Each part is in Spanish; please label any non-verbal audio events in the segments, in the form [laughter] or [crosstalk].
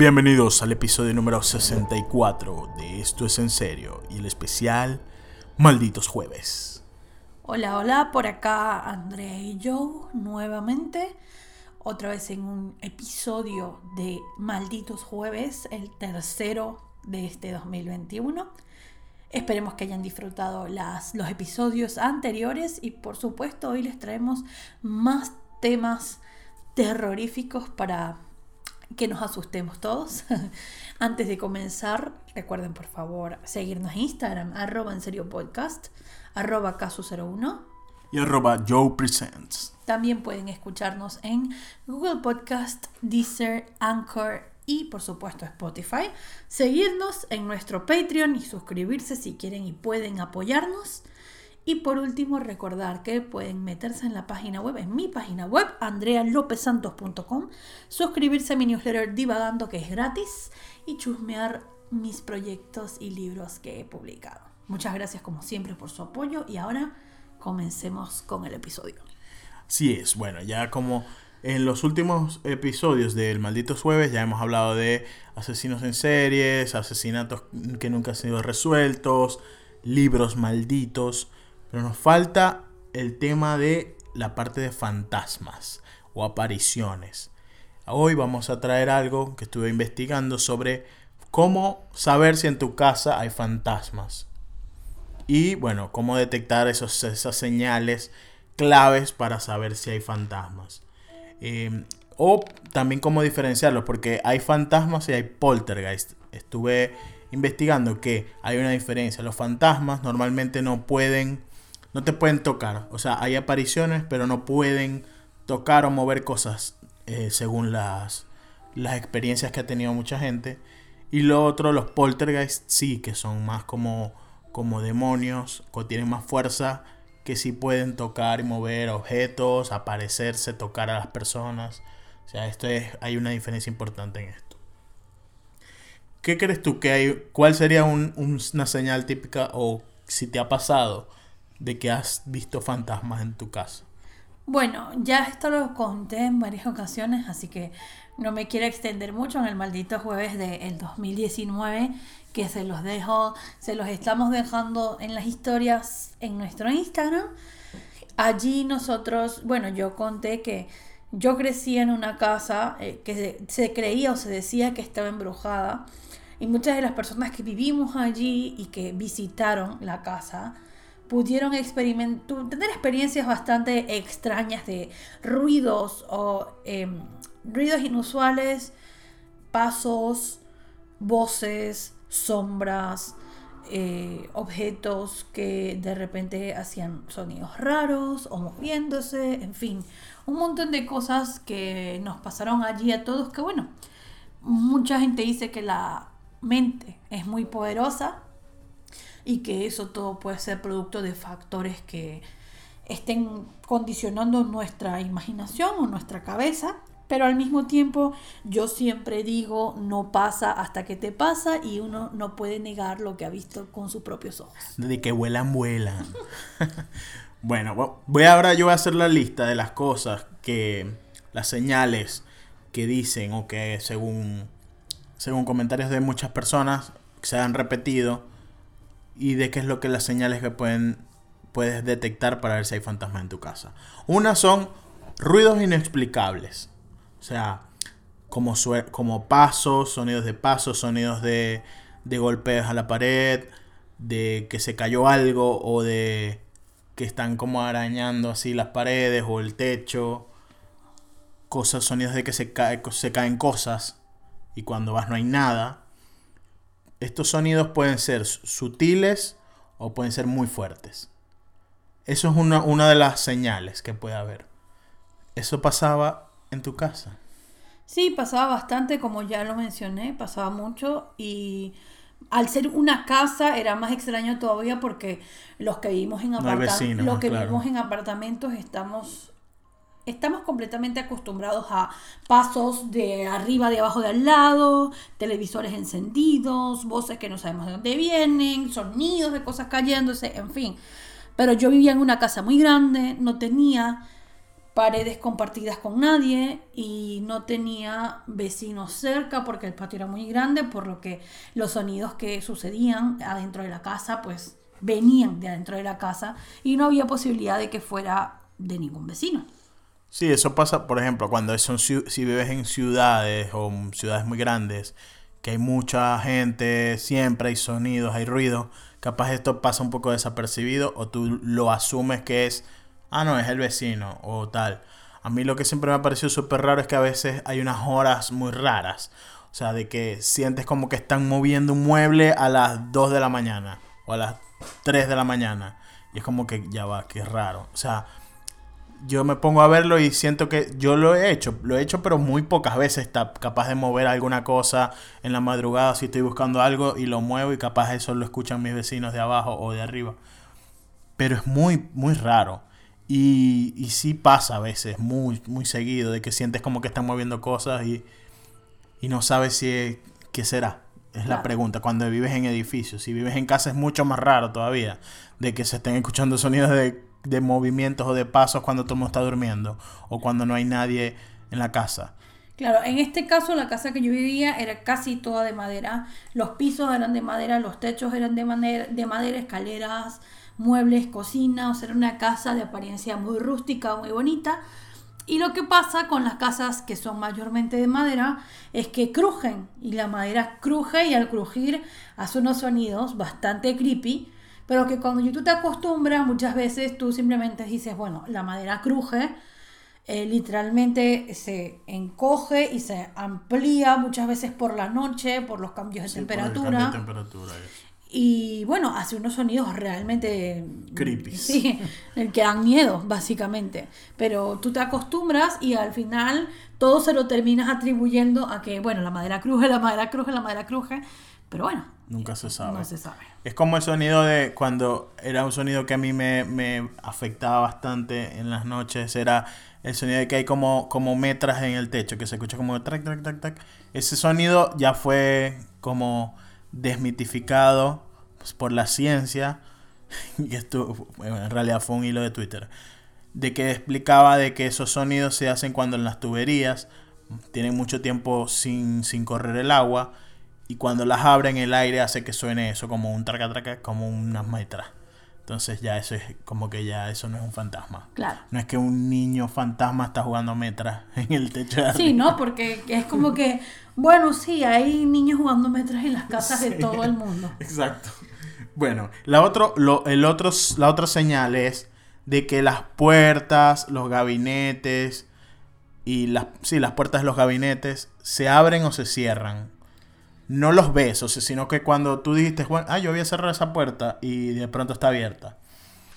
Bienvenidos al episodio número 64 de Esto es en serio y el especial Malditos Jueves. Hola, hola, por acá Andrea y Joe nuevamente, otra vez en un episodio de Malditos Jueves, el tercero de este 2021. Esperemos que hayan disfrutado las, los episodios anteriores y por supuesto hoy les traemos más temas terroríficos para que nos asustemos todos. [laughs] Antes de comenzar, recuerden por favor seguirnos en Instagram, arroba en serio podcast, arroba caso01 y arroba Joe Presents. También pueden escucharnos en Google Podcast, Deezer, Anchor y por supuesto Spotify. Seguirnos en nuestro Patreon y suscribirse si quieren y pueden apoyarnos. Y por último, recordar que pueden meterse en la página web, en mi página web, andrealopesantos.com, suscribirse a mi newsletter Divagando, que es gratis, y chusmear mis proyectos y libros que he publicado. Muchas gracias como siempre por su apoyo y ahora comencemos con el episodio. Sí es, bueno, ya como en los últimos episodios del Malditos Jueves ya hemos hablado de asesinos en series, asesinatos que nunca han sido resueltos, libros malditos. Pero nos falta el tema de la parte de fantasmas o apariciones. Hoy vamos a traer algo que estuve investigando sobre cómo saber si en tu casa hay fantasmas. Y bueno, cómo detectar esos, esas señales claves para saber si hay fantasmas. Em, o también cómo diferenciarlos, porque hay fantasmas y hay poltergeist. Estuve investigando que hay una diferencia. Los fantasmas normalmente no pueden no te pueden tocar. O sea, hay apariciones, pero no pueden tocar o mover cosas eh, según las, las experiencias que ha tenido mucha gente. Y lo otro, los poltergeist sí, que son más como, como demonios, que tienen más fuerza, que sí pueden tocar y mover objetos, aparecerse, tocar a las personas. O sea, esto es, hay una diferencia importante en esto. ¿Qué crees tú que hay? ¿Cuál sería una señal típica o si te ha pasado? De que has visto fantasmas en tu casa? Bueno, ya esto lo conté en varias ocasiones, así que no me quiero extender mucho en el maldito jueves del 2019, que se los dejo, se los estamos dejando en las historias en nuestro Instagram. Allí nosotros, bueno, yo conté que yo crecí en una casa eh, que se creía o se decía que estaba embrujada y muchas de las personas que vivimos allí y que visitaron la casa, pudieron tener experiencias bastante extrañas de ruidos o em, ruidos inusuales, pasos, voces, sombras, eh, objetos que de repente hacían sonidos raros o moviéndose, en fin, un montón de cosas que nos pasaron allí a todos que bueno, mucha gente dice que la mente es muy poderosa y que eso todo puede ser producto de factores que estén condicionando nuestra imaginación o nuestra cabeza. Pero al mismo tiempo yo siempre digo, no pasa hasta que te pasa y uno no puede negar lo que ha visto con sus propios ojos. De que vuelan, vuelan. [laughs] bueno, voy ahora yo a hacer la lista de las cosas que, las señales que dicen o que según, según comentarios de muchas personas se han repetido, y de qué es lo que las señales que pueden, puedes detectar para ver si hay fantasmas en tu casa. Una son ruidos inexplicables. O sea, como, como pasos, sonidos de pasos, sonidos de, de golpes a la pared, de que se cayó algo o de que están como arañando así las paredes o el techo. Cosas, sonidos de que se, cae, se caen cosas y cuando vas no hay nada estos sonidos pueden ser sutiles o pueden ser muy fuertes. Eso es una, una de las señales que puede haber. ¿Eso pasaba en tu casa? Sí, pasaba bastante, como ya lo mencioné, pasaba mucho y al ser una casa era más extraño todavía porque los que vivimos en, los que vivimos en apartamentos estamos estamos completamente acostumbrados a pasos de arriba, de abajo, de al lado, televisores encendidos, voces que no sabemos de dónde vienen, sonidos de cosas cayéndose, en fin. Pero yo vivía en una casa muy grande, no tenía paredes compartidas con nadie y no tenía vecinos cerca porque el patio era muy grande, por lo que los sonidos que sucedían adentro de la casa pues venían de adentro de la casa y no había posibilidad de que fuera de ningún vecino. Sí, eso pasa, por ejemplo, cuando son si vives en ciudades o ciudades muy grandes, que hay mucha gente, siempre hay sonidos, hay ruido, capaz esto pasa un poco desapercibido o tú lo asumes que es, ah, no, es el vecino o tal. A mí lo que siempre me ha parecido súper raro es que a veces hay unas horas muy raras. O sea, de que sientes como que están moviendo un mueble a las 2 de la mañana o a las 3 de la mañana. Y es como que ya va, qué raro. O sea, yo me pongo a verlo y siento que yo lo he hecho, lo he hecho pero muy pocas veces está capaz de mover alguna cosa en la madrugada si estoy buscando algo y lo muevo y capaz eso lo escuchan mis vecinos de abajo o de arriba. Pero es muy, muy raro. Y, y sí pasa a veces, muy, muy seguido, de que sientes como que están moviendo cosas y, y no sabes si qué será. Es la pregunta. Cuando vives en edificios, si vives en casa es mucho más raro todavía de que se estén escuchando sonidos de de movimientos o de pasos cuando todo el mundo está durmiendo o cuando no hay nadie en la casa. Claro, en este caso la casa que yo vivía era casi toda de madera. Los pisos eran de madera, los techos eran de madera, de madera escaleras, muebles, cocina. O sea, era una casa de apariencia muy rústica, muy bonita. Y lo que pasa con las casas que son mayormente de madera es que crujen. Y la madera cruje y al crujir hace unos sonidos bastante creepy pero que cuando tú te acostumbras, muchas veces tú simplemente dices, bueno, la madera cruje, eh, literalmente se encoge y se amplía muchas veces por la noche, por los cambios de temperatura. Y bueno, hace unos sonidos realmente... Creepy. Sí, que dan miedo, básicamente. Pero tú te acostumbras y al final todo se lo terminas atribuyendo a que, bueno, la madera cruje, la madera cruje, la madera cruje. Pero bueno. Nunca se sabe. No se sabe. Es como el sonido de cuando era un sonido que a mí me, afectaba bastante en las noches. Era el sonido de que hay como, como metras en el techo, que se escucha como track, track, track, track. Ese sonido ya fue como desmitificado pues, por la ciencia. [laughs] Y esto en realidad fue un hilo de Twitter. De que explicaba de que esos sonidos se hacen cuando en las tuberías tienen mucho tiempo sin, sin correr el agua y cuando las abren el aire hace que suene eso como un traca traca, como unas maitras. Entonces ya eso es como que ya eso no es un fantasma. Claro. No es que un niño fantasma está jugando metras [laughs] en el techo de Sí, ¿no? Porque es como que, bueno, sí, hay niños jugando metras en las casas de todo el mundo. [laughs] Exacto. Bueno, la, otro, lo, el otro, la otra señal es de que las puertas, los gabinetes y las, sí, las puertas de los gabinetes se abren o se cierran no los sea, sino que cuando tú dijiste, ah, yo voy a cerrar esa puerta y de pronto está abierta.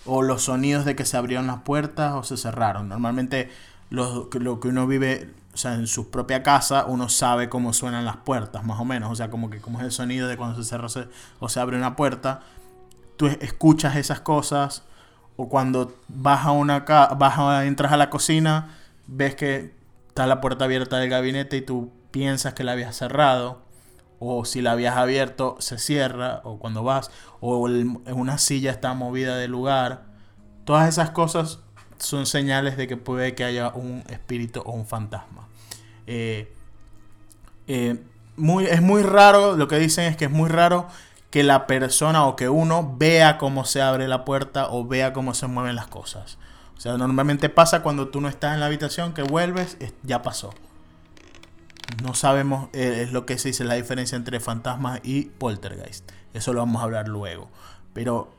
O los sonidos de que se abrieron las puertas o se cerraron. Normalmente lo, que uno vive, o sea, en su propia casa, uno sabe cómo suenan las puertas, más o menos. O sea, como que como es el sonido de cuando se cerra o se abre una puerta. Tú escuchas esas cosas. O cuando vas a una vas a, entras a la cocina, ves que está la puerta abierta del gabinete y tú piensas que la habías cerrado o si la habías abierto se cierra, o cuando vas, o una silla está movida de lugar. Todas esas cosas son señales de que puede que haya un espíritu o un fantasma. Eh, eh, muy, es muy raro, lo que dicen es que es muy raro que la persona o que uno vea cómo se abre la puerta o vea cómo se mueven las cosas. O sea, normalmente pasa cuando tú no estás en la habitación, que vuelves, ya pasó. No sabemos, eh, es lo que se dice la diferencia entre fantasmas y poltergeist. Eso lo vamos a hablar luego. Pero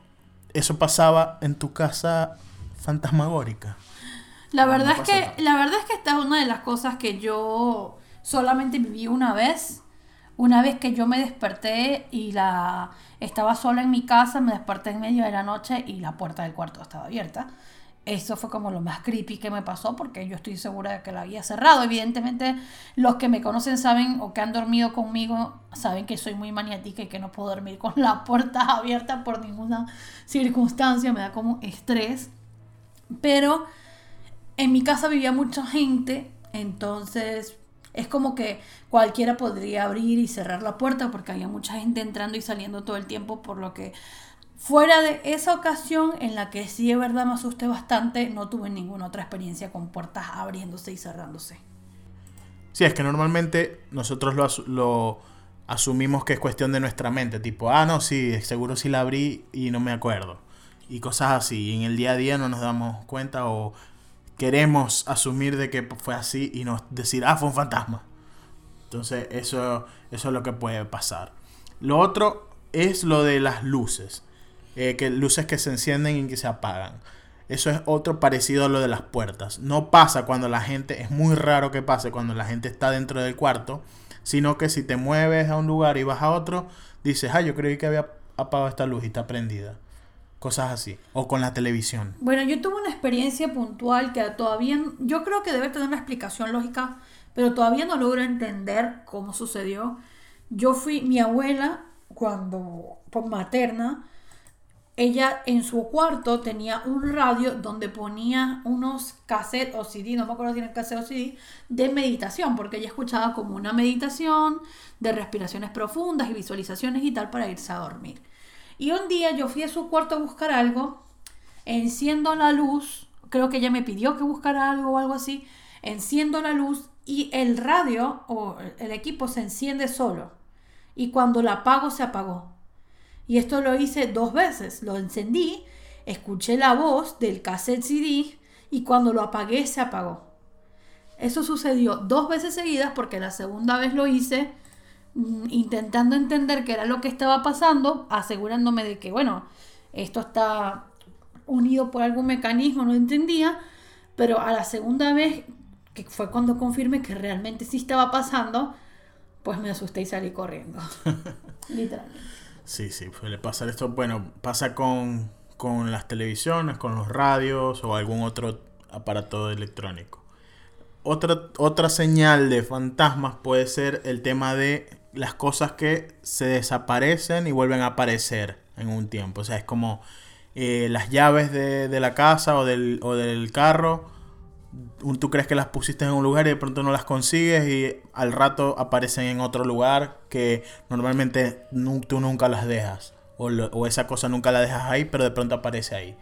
eso pasaba en tu casa fantasmagórica. La verdad es que la verdad es que esta es una de las cosas que yo solamente viví una vez. Una vez que yo me desperté y la estaba sola en mi casa, me desperté en medio de la noche y la puerta del cuarto estaba abierta. Eso fue como lo más creepy que me pasó porque yo estoy segura de que la había cerrado. Evidentemente, los que me conocen saben o que han dormido conmigo saben que soy muy maniática y que no puedo dormir con la puerta abierta por ninguna circunstancia. Me da como estrés. Pero en mi casa vivía mucha gente, entonces es como que cualquiera podría abrir y cerrar la puerta porque había mucha gente entrando y saliendo todo el tiempo, por lo que Fuera de esa ocasión en la que sí de verdad me asusté bastante, no tuve ninguna otra experiencia con puertas abriéndose y cerrándose. Sí, es que normalmente nosotros lo, asumimos que es cuestión de nuestra mente, tipo, ah, no, sí, seguro sí la abrí y no me acuerdo. Y cosas así. Y en el día a día no nos damos cuenta o queremos asumir de que fue así y nos decir, ah, fue un fantasma. Entonces, eso, eso es lo que puede pasar. Lo otro es lo de las luces. Eh, que luces que se encienden y que se apagan. Eso es otro parecido a lo de las puertas. No pasa cuando la gente, es muy raro que pase cuando la gente está dentro del cuarto, sino que si te mueves a un lugar y vas a otro, dices, ah, yo creí que había apagado esta luz y está prendida. Cosas así. O con la televisión. Bueno, yo tuve una experiencia puntual que todavía, yo creo que debe tener una explicación lógica, pero todavía no logro entender cómo sucedió. Yo fui, mi abuela, cuando, por materna, ella en su cuarto tenía un radio donde ponía unos cassettes o CD, no me acuerdo si eran cassette o CD, de meditación, porque ella escuchaba como una meditación de respiraciones profundas y visualizaciones y tal para irse a dormir. Y un día yo fui a su cuarto a buscar algo, enciendo la luz, creo que ella me pidió que buscara algo o algo así, enciendo la luz y el radio o el equipo se enciende solo. Y cuando la apago se apagó. Y esto lo hice dos veces. Lo encendí, escuché la voz del cassette CD y cuando lo apagué se apagó. Eso sucedió dos veces seguidas porque la segunda vez lo hice mm, intentando entender qué era lo que estaba pasando, asegurándome de que, bueno, esto está unido por algún mecanismo, no entendía, pero a la segunda vez, que fue cuando confirmé que realmente sí estaba pasando, pues me asusté y salí corriendo. [laughs] Literalmente. Sí, sí, suele pasar esto. Bueno, pasa con, con las televisiones, con los radios o algún otro aparato electrónico. Otra, otra señal de fantasmas puede ser el tema de las cosas que se desaparecen y vuelven a aparecer en un tiempo. O sea, es como eh, las llaves de, de, la casa o del, o del carro tú crees que las pusiste en un lugar y de pronto no las consigues y al rato aparecen en otro lugar que normalmente tú nunca las dejas o, esa cosa nunca la dejas ahí pero de pronto aparece ahí.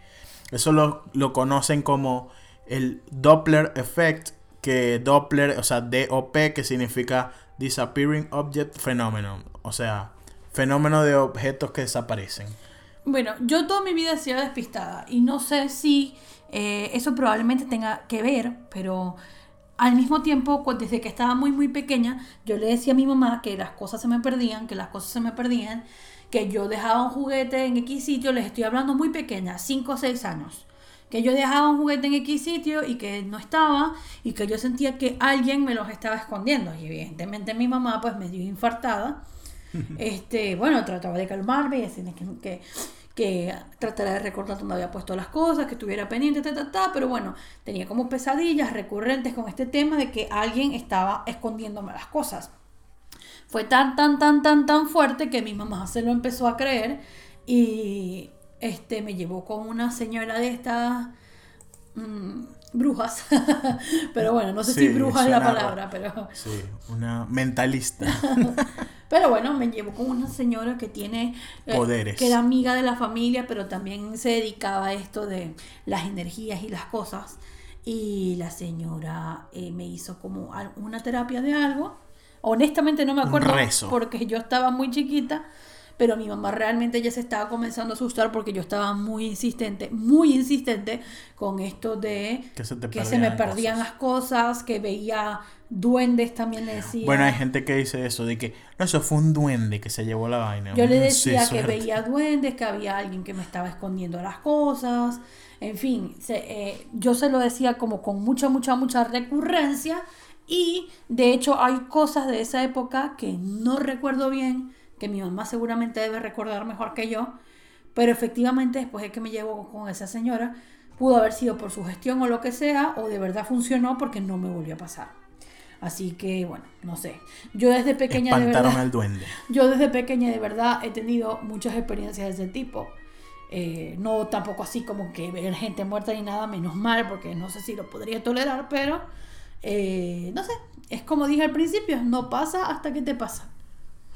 Eso lo, lo conocen como el Doppler Effect, que Doppler, o sea, DOP, que significa Disappearing Object Phenomenon, o sea, fenómeno de objetos que desaparecen. Bueno, yo toda mi vida he sido despistada y no sé si eh, eso probablemente tenga que ver, pero al mismo tiempo, desde que estaba muy, muy pequeña, yo le decía a mi mamá que las cosas se me perdían, que las cosas se me perdían, que yo dejaba un juguete en X sitio, les estoy hablando muy pequeña, 5 o 6 años, que yo dejaba un juguete en X sitio y que no estaba y que yo sentía que alguien me los estaba escondiendo. Y evidentemente mi mamá pues me dio infartada. [laughs] Este, bueno, trataba de calmarme y decirme que, que que tratara de recordar dónde había puesto las cosas, que estuviera pendiente, ta, ta, pero bueno, tenía como pesadillas recurrentes con este tema de que alguien estaba escondiéndome las cosas. Fue tan, tan, tan, tan, tan fuerte que mi mamá se lo empezó a creer y este, me llevó con una señora de estas mm, brujas, [laughs] pero bueno, no sé si bruja es la palabra, pero... Sí, una mentalista. [laughs] Pero bueno, me llevo con una señora que tiene eh, poderes. que era amiga de la familia, pero también se dedicaba a esto de las energías y las cosas. Y la señora eh, me hizo como una terapia de algo. Honestamente no me acuerdo porque yo estaba muy chiquita, pero mi mamá realmente ya se estaba comenzando a asustar porque yo estaba muy insistente, muy insistente con esto de que se, que se me perdían las cosas, que veía duendes también le decía. Bueno, hay gente que dice eso, de que no, eso fue un duende que se llevó la vaina. Yo le decía que veía duendes, que había alguien que me estaba escondiendo las cosas, en fin, eh, yo se lo decía como con mucha, mucha, mucha recurrencia y de hecho hay cosas de esa época que no recuerdo bien, que mi mamá seguramente debe recordar mejor que yo, pero efectivamente después de que me llevo con esa señora, pudo haber sido por su gestión o lo que sea, o de verdad funcionó porque no me volvió a pasar. Así que, bueno, no sé. Yo desde pequeña de verdad. al duende. [laughs] Yo desde pequeña de verdad he tenido muchas experiencias de ese tipo. Eh, no tampoco así como que ver gente muerta ni nada, menos mal, porque no sé si lo podría tolerar, pero eh, no sé. Es como dije al principio, no pasa hasta que te pasa.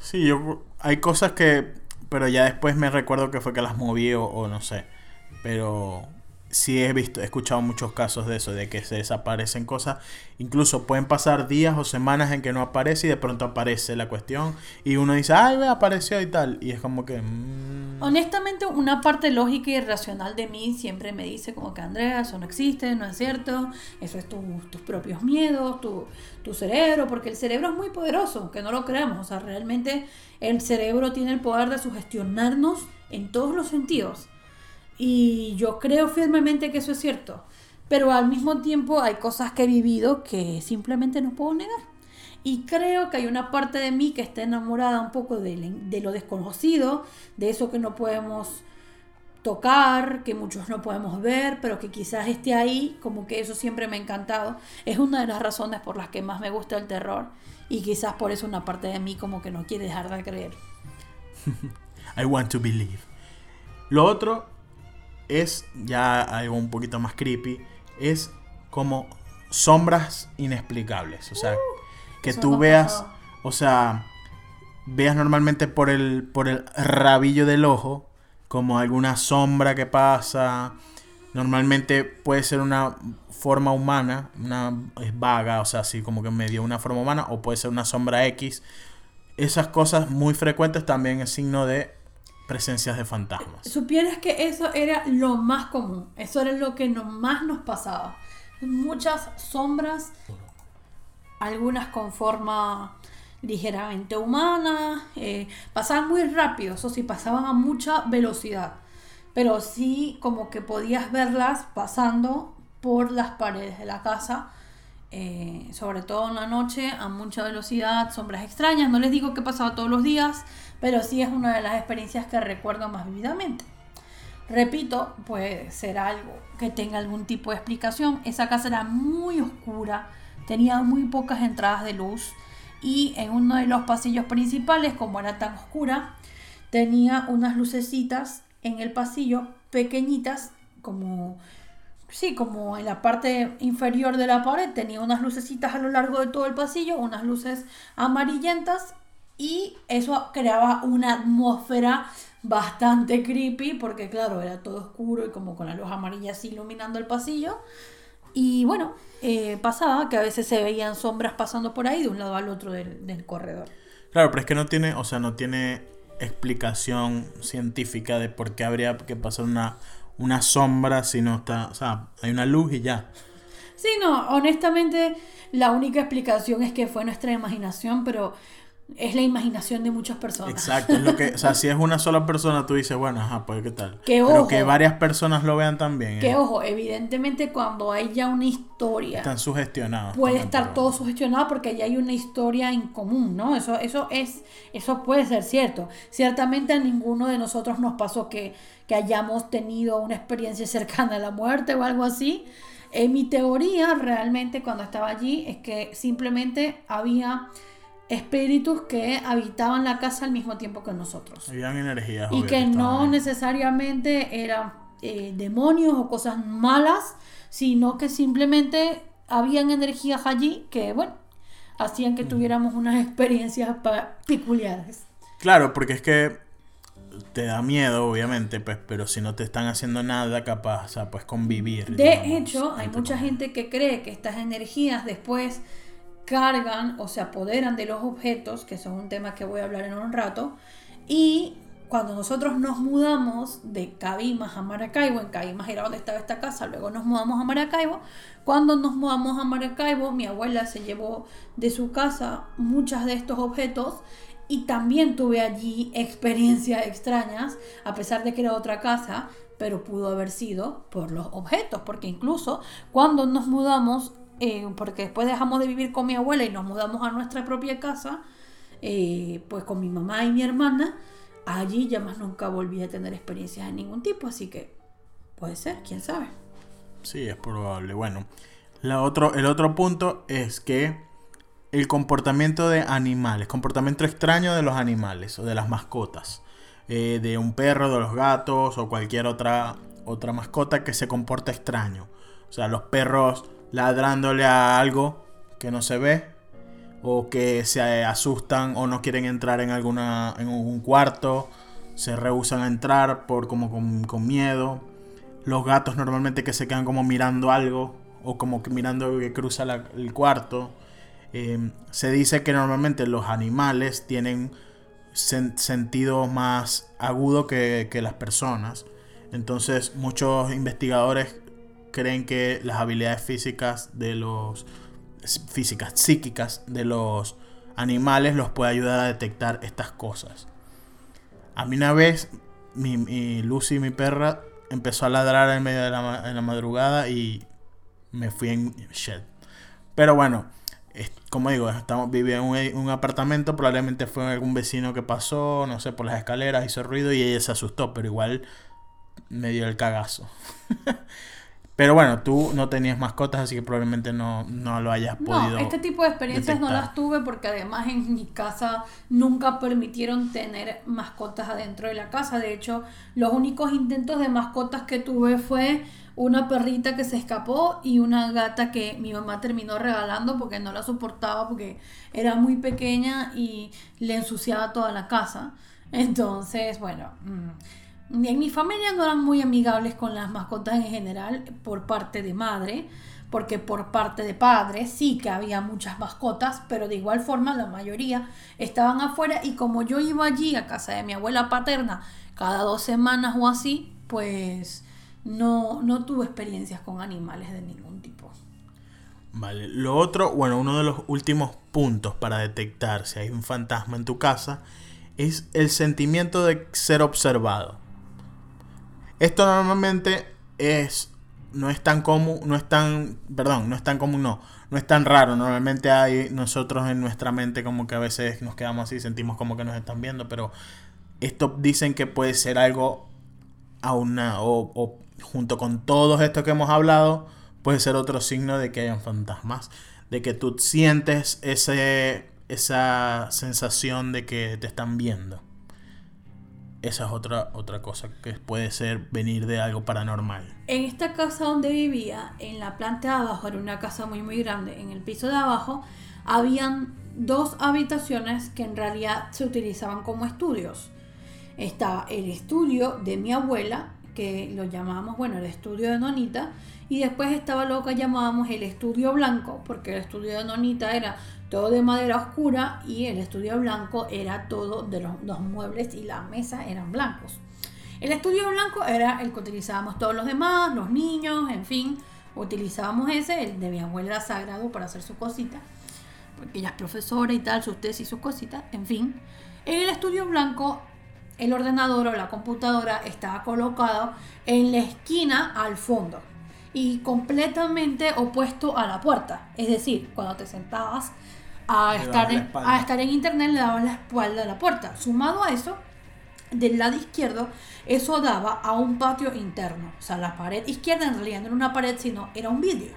Sí, yo, hay cosas que pero ya después me recuerdo que fue que las moví o, no sé. Pero sí he visto, he escuchado muchos casos de eso, de que se desaparecen cosas. Incluso pueden pasar días o semanas en que no aparece y de pronto aparece la cuestión. Y uno dice, ay, ve, apareció y tal. Y es como que... mm, Honestamente, una parte lógica y racional de mí siempre me dice como que Andrea, eso no existe, no es cierto, eso es tu- tus propios miedos, tu, tu cerebro, porque el cerebro es muy poderoso, aunque no lo creamos, o sea, realmente el cerebro tiene el poder de sugestionarnos en todos los sentidos. Y yo creo firmemente que eso es cierto, pero al mismo tiempo hay cosas que he vivido que simplemente no puedo negar. Y creo que hay una parte de mí que está enamorada un poco de, de lo desconocido, de eso que no podemos tocar, que muchos no podemos ver, pero que quizás esté ahí, como que eso siempre me ha encantado. Es una de las razones por las que más me gusta el terror y quizás por eso una parte de mí como que no quiere dejar de creer. [laughs] I want to believe. Lo otro es ya algo un poquito más creepy. Es como sombras inexplicables. O sea, que Uh, eso tú veas, pasado. o sea, veas normalmente por el, por el rabillo del ojo como alguna sombra que pasa. Normalmente puede ser una forma humana, una es vaga, o sea, así como que medio una forma humana, o puede ser una sombra X. Esas cosas muy frecuentes también es signo de presencias de fantasmas. Supieras que eso era lo más común, eso era lo que más nos pasaba. Muchas sombras, algunas con forma ligeramente humana, eh, pasaban muy rápido, eso sí, pasaban a mucha velocidad, pero sí como que podías verlas pasando por las paredes de la casa, eh, sobre todo en la noche, a mucha velocidad, sombras extrañas. No les digo que pasaba todos los días, pero sí es una de las experiencias que recuerdo más vividamente. Repito, puede ser algo que tenga algún tipo de explicación. Esa casa era muy oscura, tenía muy pocas entradas de luz y en uno de los pasillos principales, como era tan oscura, tenía unas lucecitas en el pasillo pequeñitas, como sí, como en la parte inferior de la pared tenía unas lucecitas a lo largo de todo el pasillo, unas luces amarillentas y eso creaba una atmósfera bastante creepy porque claro, era todo oscuro y como con la luz amarilla así iluminando el pasillo. Y bueno, eh, pasaba que a veces se veían sombras pasando por ahí de un lado al otro del, del corredor. Claro, pero es que no tiene, o sea, no tiene explicación científica de por qué habría que pasar una, una sombra si no está, o sea, hay una luz y ya. Sí, no, honestamente la única explicación es que fue nuestra imaginación, pero es la imaginación de muchas personas. Exacto, es lo que, o sea, si es una sola persona, tú dices, bueno, ajá, pues qué tal. Que Pero ojo. que varias personas lo vean también. Que eh, ojo, evidentemente cuando hay ya una historia, están sugestionados. puede estar todo sugestionado porque ya hay una historia en común, ¿no? Eso, eso es, eso puede ser cierto. Ciertamente a ninguno de nosotros nos pasó que, que hayamos tenido una experiencia [laughs] cercana a la muerte o algo así. Eh, mi teoría realmente cuando estaba allí es que simplemente había espíritus que habitaban la casa al mismo tiempo que nosotros. Habían energías. Y que no necesariamente eran eh, demonios o cosas malas, sino que simplemente habían energías allí que, bueno, hacían que tuviéramos unas [laughs] experiencias peculiares. Claro, porque es que te da miedo, obviamente, pues, pero si no te están haciendo nada, capaz, o sea, pues convivir. De digamos, hecho, hay mucha gente que cree que estas energías después cargan o se apoderan de los objetos, que es un tema que voy a hablar en un rato, y cuando nosotros nos mudamos de Cabimas a Maracaibo, en Cabimas era donde estaba esta casa, luego nos mudamos a Maracaibo, cuando nos mudamos a Maracaibo, mi abuela se llevó de su casa muchas de estos objetos y también tuve allí experiencias extrañas, a pesar de que era otra casa, pero pudo haber sido por los objetos, porque incluso cuando nos mudamos, eh, porque después dejamos de vivir con mi abuela y nos mudamos a nuestra propia casa, eh, pues con mi mamá y mi hermana, allí ya más nunca volví a tener experiencias de ningún tipo, así que puede ser, quién sabe. Sí, es probable. Bueno, la otro, el otro punto es que el comportamiento de animales, comportamiento extraño de los animales o de las mascotas, eh, de un perro, de los gatos o cualquier otra, otra mascota que se comporta extraño. O sea, los perros ladrándole a algo que no se ve o que se asustan o no quieren entrar en alguna en un cuarto. Se rehusan a entrar por como con, miedo. Los gatos normalmente que se quedan como mirando algo o como que mirando que cruza el cuarto. Em, se dice que normalmente los animales tienen sentido más agudo que, que las personas. Entonces muchos investigadores creen que las habilidades físicas de los físicas psíquicas de los animales los puede ayudar a detectar estas cosas. A mí una vez mi, Lucy, mi perra, empezó a ladrar en medio de la, madrugada y me fui en shed. Pero bueno, como digo, estamos, vivía en un, apartamento, probablemente fue algún vecino que pasó, no sé, por las escaleras, hizo ruido y ella se asustó, pero igual me dio el cagazo. [laughs] Pero bueno, tú no tenías mascotas, así que probablemente no, no lo hayas podido. No, este tipo de experiencias no las tuve porque además en mi casa nunca permitieron tener mascotas adentro de la casa. De hecho, los únicos intentos de mascotas que tuve fue una perrita que se escapó y una gata que mi mamá terminó regalando porque no la soportaba porque era muy pequeña y le ensuciaba toda la casa. Entonces, bueno. Mm, en mi familia no eran muy amigables con las mascotas en general por parte de madre, porque por parte de padre sí que había muchas mascotas, pero de igual forma la mayoría estaban afuera y como yo iba allí a casa de mi abuela paterna cada dos semanas o así, pues no, no tuve experiencias con animales de ningún tipo. Vale, lo otro, bueno, uno de los últimos puntos para detectar si hay un fantasma en tu casa es el sentimiento de ser observado. Esto normalmente es no es tan común, no es tan, perdón, no es tan común, no, no es tan raro. Normalmente hay nosotros en nuestra mente como que a veces nos quedamos así, sentimos como que nos están viendo, pero esto dicen que puede ser algo a una, o, o junto con todos estos que hemos hablado, puede ser otro signo de que hayan fantasmas, de que tú sientes ese, esa sensación de que te están viendo esa es otra, otra cosa que puede ser venir de algo paranormal. En esta casa donde vivía, en la planta de abajo, era una casa muy muy grande, en el piso de abajo habían dos habitaciones que en realidad se utilizaban como estudios. Estaba el estudio de mi abuela, que lo llamábamos, bueno, el estudio de Nonita, y después estaba lo que llamábamos el estudio blanco, porque el estudio de Nonita era todo de madera oscura y el estudio blanco era todo de los, muebles y la mesa eran blancos. El estudio blanco era el que utilizábamos todos los demás, los niños, en fin, utilizábamos ese, el de mi abuela sagrado para hacer su cosita, porque ella es profesora y tal, sus tesis y sus cositas, en fin. En el estudio blanco, el ordenador o la computadora estaba colocado en la esquina al fondo y completamente opuesto a la puerta. Es decir, cuando te sentabas a estar, en, a estar en internet le daban la espalda a la puerta. Sumado a eso, del lado izquierdo, eso daba a un patio interno. O sea, la pared izquierda en realidad no era una pared, sino era un vidrio.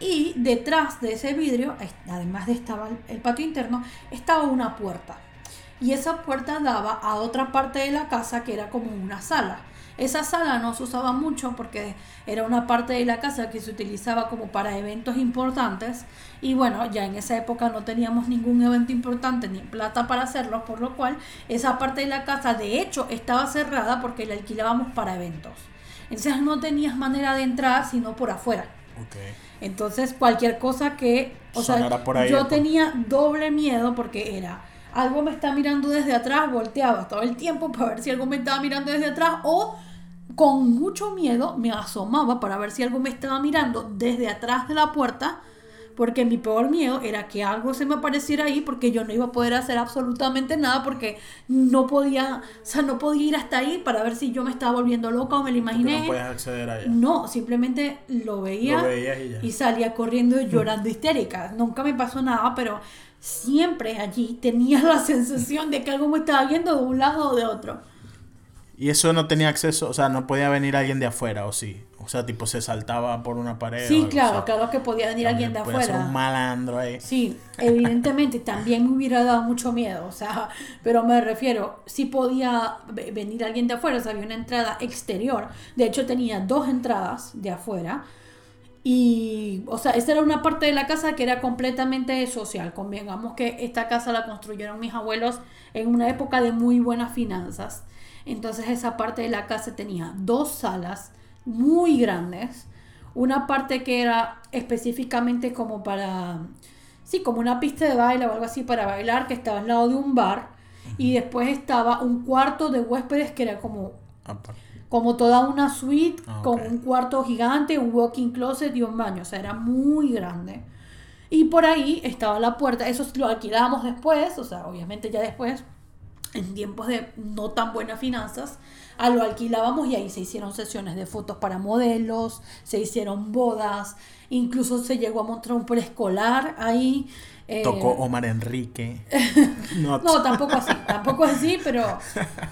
Y detrás de ese vidrio, además de estaba el patio interno, estaba una puerta. Y esa puerta daba a otra parte de la casa que era como una sala. Esa sala no se usaba mucho porque era una parte de la casa que se utilizaba como para eventos importantes y bueno, ya en esa época no teníamos ningún evento importante ni plata para hacerlo, por lo cual esa parte de la casa de hecho estaba cerrada porque la alquilábamos para eventos. Entonces no tenías manera de entrar sino por afuera. Entonces cualquier cosa que, o sea, yo tenía doble miedo porque era algo me está mirando desde atrás, volteaba todo el tiempo para ver si algo me estaba mirando desde atrás o con mucho miedo me asomaba para ver si algo me estaba mirando desde atrás de la puerta, porque mi peor miedo era que algo se me apareciera ahí porque yo no iba a poder hacer absolutamente nada porque no podía, o sea, no podía ir hasta ahí para ver si yo me estaba volviendo loca o me lo imaginé. No puedes acceder allá. No, simplemente lo veía y, y, salía corriendo y llorando histérica. Nunca me pasó nada, pero siempre allí tenía la [laughs] sensación de que algo me estaba viendo de un lado o de otro. Y eso no tenía acceso, o sea, no podía venir alguien de afuera, ¿o sí? O sea, tipo, se saltaba por una pared. Sí, claro, claro que podía venir alguien de afuera. Ser un malandro ahí. Sí, evidentemente también me hubiera dado mucho miedo, o sea, pero me refiero, sí podía venir alguien de afuera, o sea, había una entrada exterior. De hecho, tenía dos entradas de afuera. Y, o sea, esta era una parte de la casa que era completamente social. Convengamos que esta casa la construyeron mis abuelos en una época de muy buenas finanzas. Entonces esa parte de la casa tenía dos salas muy grandes, una parte que era específicamente como para, sí, como una pista de baile o algo así para bailar que estaba al lado de un bar y después estaba un cuarto de huéspedes que era como como toda una suite Ah, con un cuarto gigante, un walking closet y un baño. O sea, era muy grande. Y por ahí estaba la puerta. Eso lo alquilábamos después, o sea, obviamente ya después, en tiempos de no tan buenas finanzas, a lo alquilábamos y ahí se hicieron sesiones de fotos para modelos, se hicieron bodas, incluso se llegó a montar un preescolar ahí. eh, Tocó Omar Enrique. [laughs] No, tampoco así, tampoco así, pero,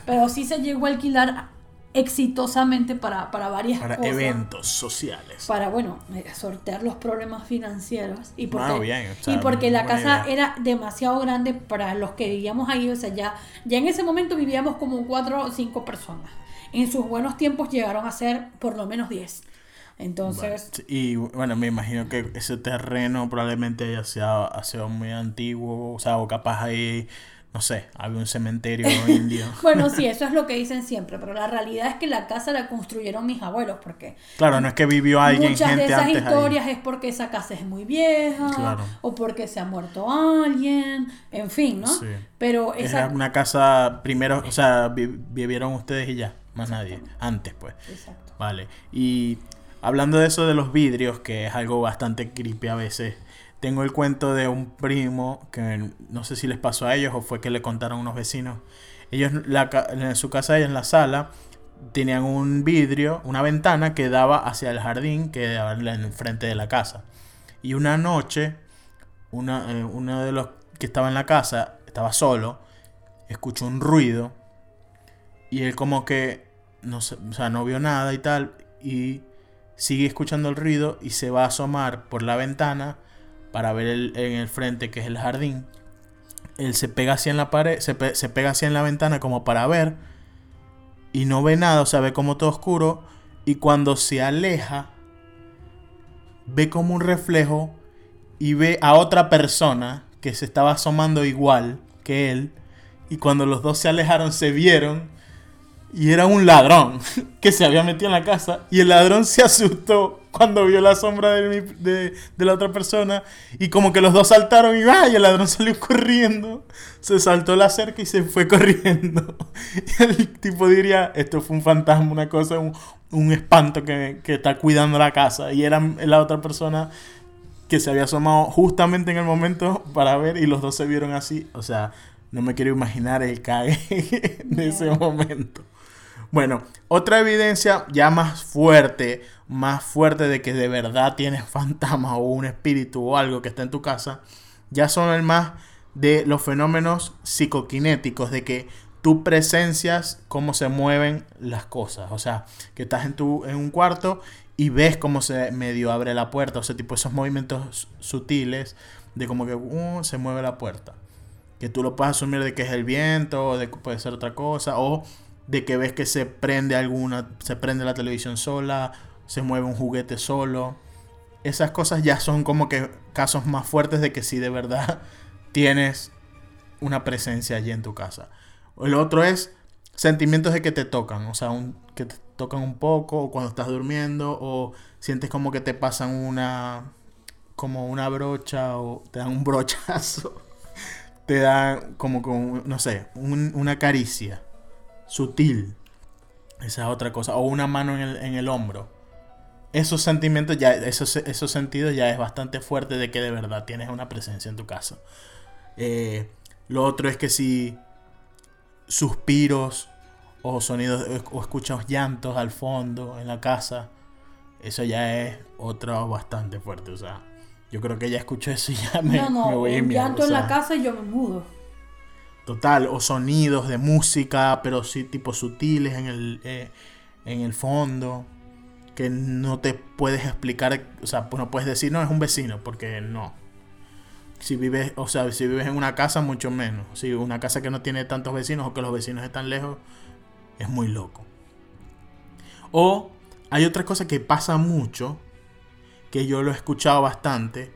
pero sí se llegó a alquilar exitosamente para, para varias para cosas. eventos sociales. Para, bueno, eh, sortear los problemas financieros. Y porque, Ah, bien, o sea, y porque la casa idea. era demasiado grande para los que vivíamos ahí. O sea, ya, ya en ese momento vivíamos como cuatro o cinco personas. En sus buenos tiempos llegaron a ser por lo menos diez. Entonces. Y bueno, me imagino que ese terreno probablemente haya sido, ha sido muy antiguo, o sea, o capaz ahí, no sé, había un cementerio indio. [laughs] bueno, sí, eso es lo que dicen siempre, pero la realidad es que la casa la construyeron mis abuelos, porque Claro, no es que vivió alguien, Muchas gente de esas antes historias es porque esa casa es muy vieja Claro. o porque se ha muerto alguien, en fin, ¿no? Sí. Pero esa... Era una casa primero, o sea, vi- vivieron ustedes y ya, más nadie, antes pues. Exacto. Vale, y hablando de eso de los vidrios, que es algo bastante creepy a veces, tengo el cuento de un primo que no sé si les pasó a ellos o fue que le contaron unos vecinos. Ellos, en su casa y en la sala, tenían un vidrio, una ventana que daba hacia el jardín que daba en frente de la casa. Y una noche, una, eh, uno de los que estaba en la casa, estaba solo, escuchó un ruido y él como que no, sé, o sea, no vio nada y tal y sigue escuchando el ruido y se va a asomar por la ventana para ver el- en el frente que es el jardín. Él se pega así en la pared, se, se pega así en la ventana como para ver y no ve nada, o sea, ve como todo oscuro y cuando se aleja ve como un reflejo y ve a otra persona que se estaba asomando igual que él y cuando los dos se alejaron se vieron y era un ladrón [laughs] que se había metido en la casa y el ladrón se asustó cuando vio la sombra de, mi- de- de la otra persona y como que los dos saltaron y, ¡ah! y el ladrón salió corriendo, se saltó la cerca y se fue [laughs] corriendo. Y el tipo diría, esto fue un fantasma, una cosa, un, un espanto que, que está cuidando la casa y era la otra persona que se había asomado justamente en el momento para ver y los dos se vieron así. O sea, no me quiero imaginar el cague [laughs] de ese momento. Bueno, otra evidencia ya más fuerte, más fuerte de que de verdad tienes [laughs] fantasma o un espíritu o algo que está en tu casa, ya son el más de los fenómenos psicoquinéticos, de que tú presencias cómo se mueven las cosas. O sea, que estás en, tu, en un cuarto y ves cómo se medio abre la puerta, o sea, tipo esos movimientos sutiles de como que uh, se mueve la puerta. Que tú lo puedes asumir de que es el viento, o de que puede ser otra cosa, o de que ves que se prende alguna, se prende la televisión sola, se mueve un juguete solo. Esas cosas ya son como que casos más fuertes de que sí de verdad [laughs] tienes una presencia allí en tu casa. El otro es sentimientos de que te tocan, o sea, un- que te tocan un poco, o cuando estás durmiendo, o sientes como que te pasan una, como una brocha, o te dan un brochazo, [laughs] te dan como con, no sé, un- una caricia sutil, esa es otra cosa, o una mano en el, en el hombro. Esos sentimientos ya, esos, esos sentidos ya es bastante fuerte de que de verdad tienes una presencia en tu casa. Eh, lo otro es que si suspiros o sonidos o escuchas llantos al fondo en la casa, eso ya es otro bastante fuerte. O sea, yo creo que ya escucho eso y ya me, no, no, me voy miedo, llanto o en la casa y yo me mudo. Total, o sonidos de música, pero sí tipo sutiles en el, eh, en el fondo, que no te puedes explicar, o sea, pues no puedes decir, no, es un vecino, porque no. Si vives, o sea, si vives en una casa, mucho menos. Si una casa que no tiene tantos vecinos o que los vecinos están lejos, es muy loco. O hay otra cosa que pasa mucho, que yo lo he escuchado bastante,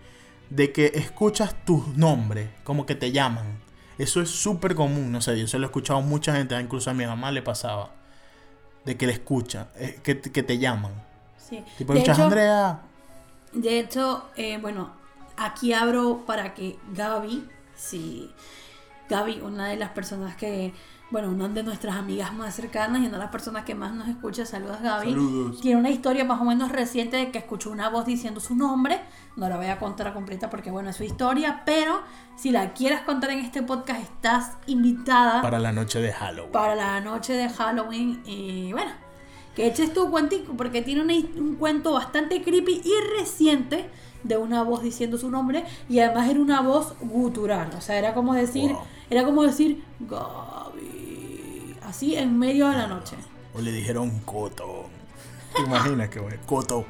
de que escuchas tus nombres, como que te llaman Eso es súper común, no sé, yo se lo he escuchado a mucha gente, incluso a mi mamá le pasaba, de que le escucha, eh, que, que te llaman. Sí. Tipo, De hecho, Andrea, De hecho, eh, bueno, aquí abro para que Gaby, si Gaby, una de las personas que, bueno, una de nuestras amigas más cercanas y una de las personas que más nos escucha, saludos Gaby, Saludos. tiene una historia más o menos reciente de que escuchó una voz diciendo su nombre, no la voy a contar completa porque, bueno, es su historia, pero si la quieres contar en este podcast, estás invitada para la noche de Halloween. para la noche de Halloween y bueno, que eches tu cuentico porque tiene un cuento bastante creepy y reciente de una voz diciendo su nombre y además era una voz gutural, o sea, era como decir, Wow. era como decir Gaby, así en medio de la noche. O le dijeron Coto. ¿Te imaginas que bueno? Coto.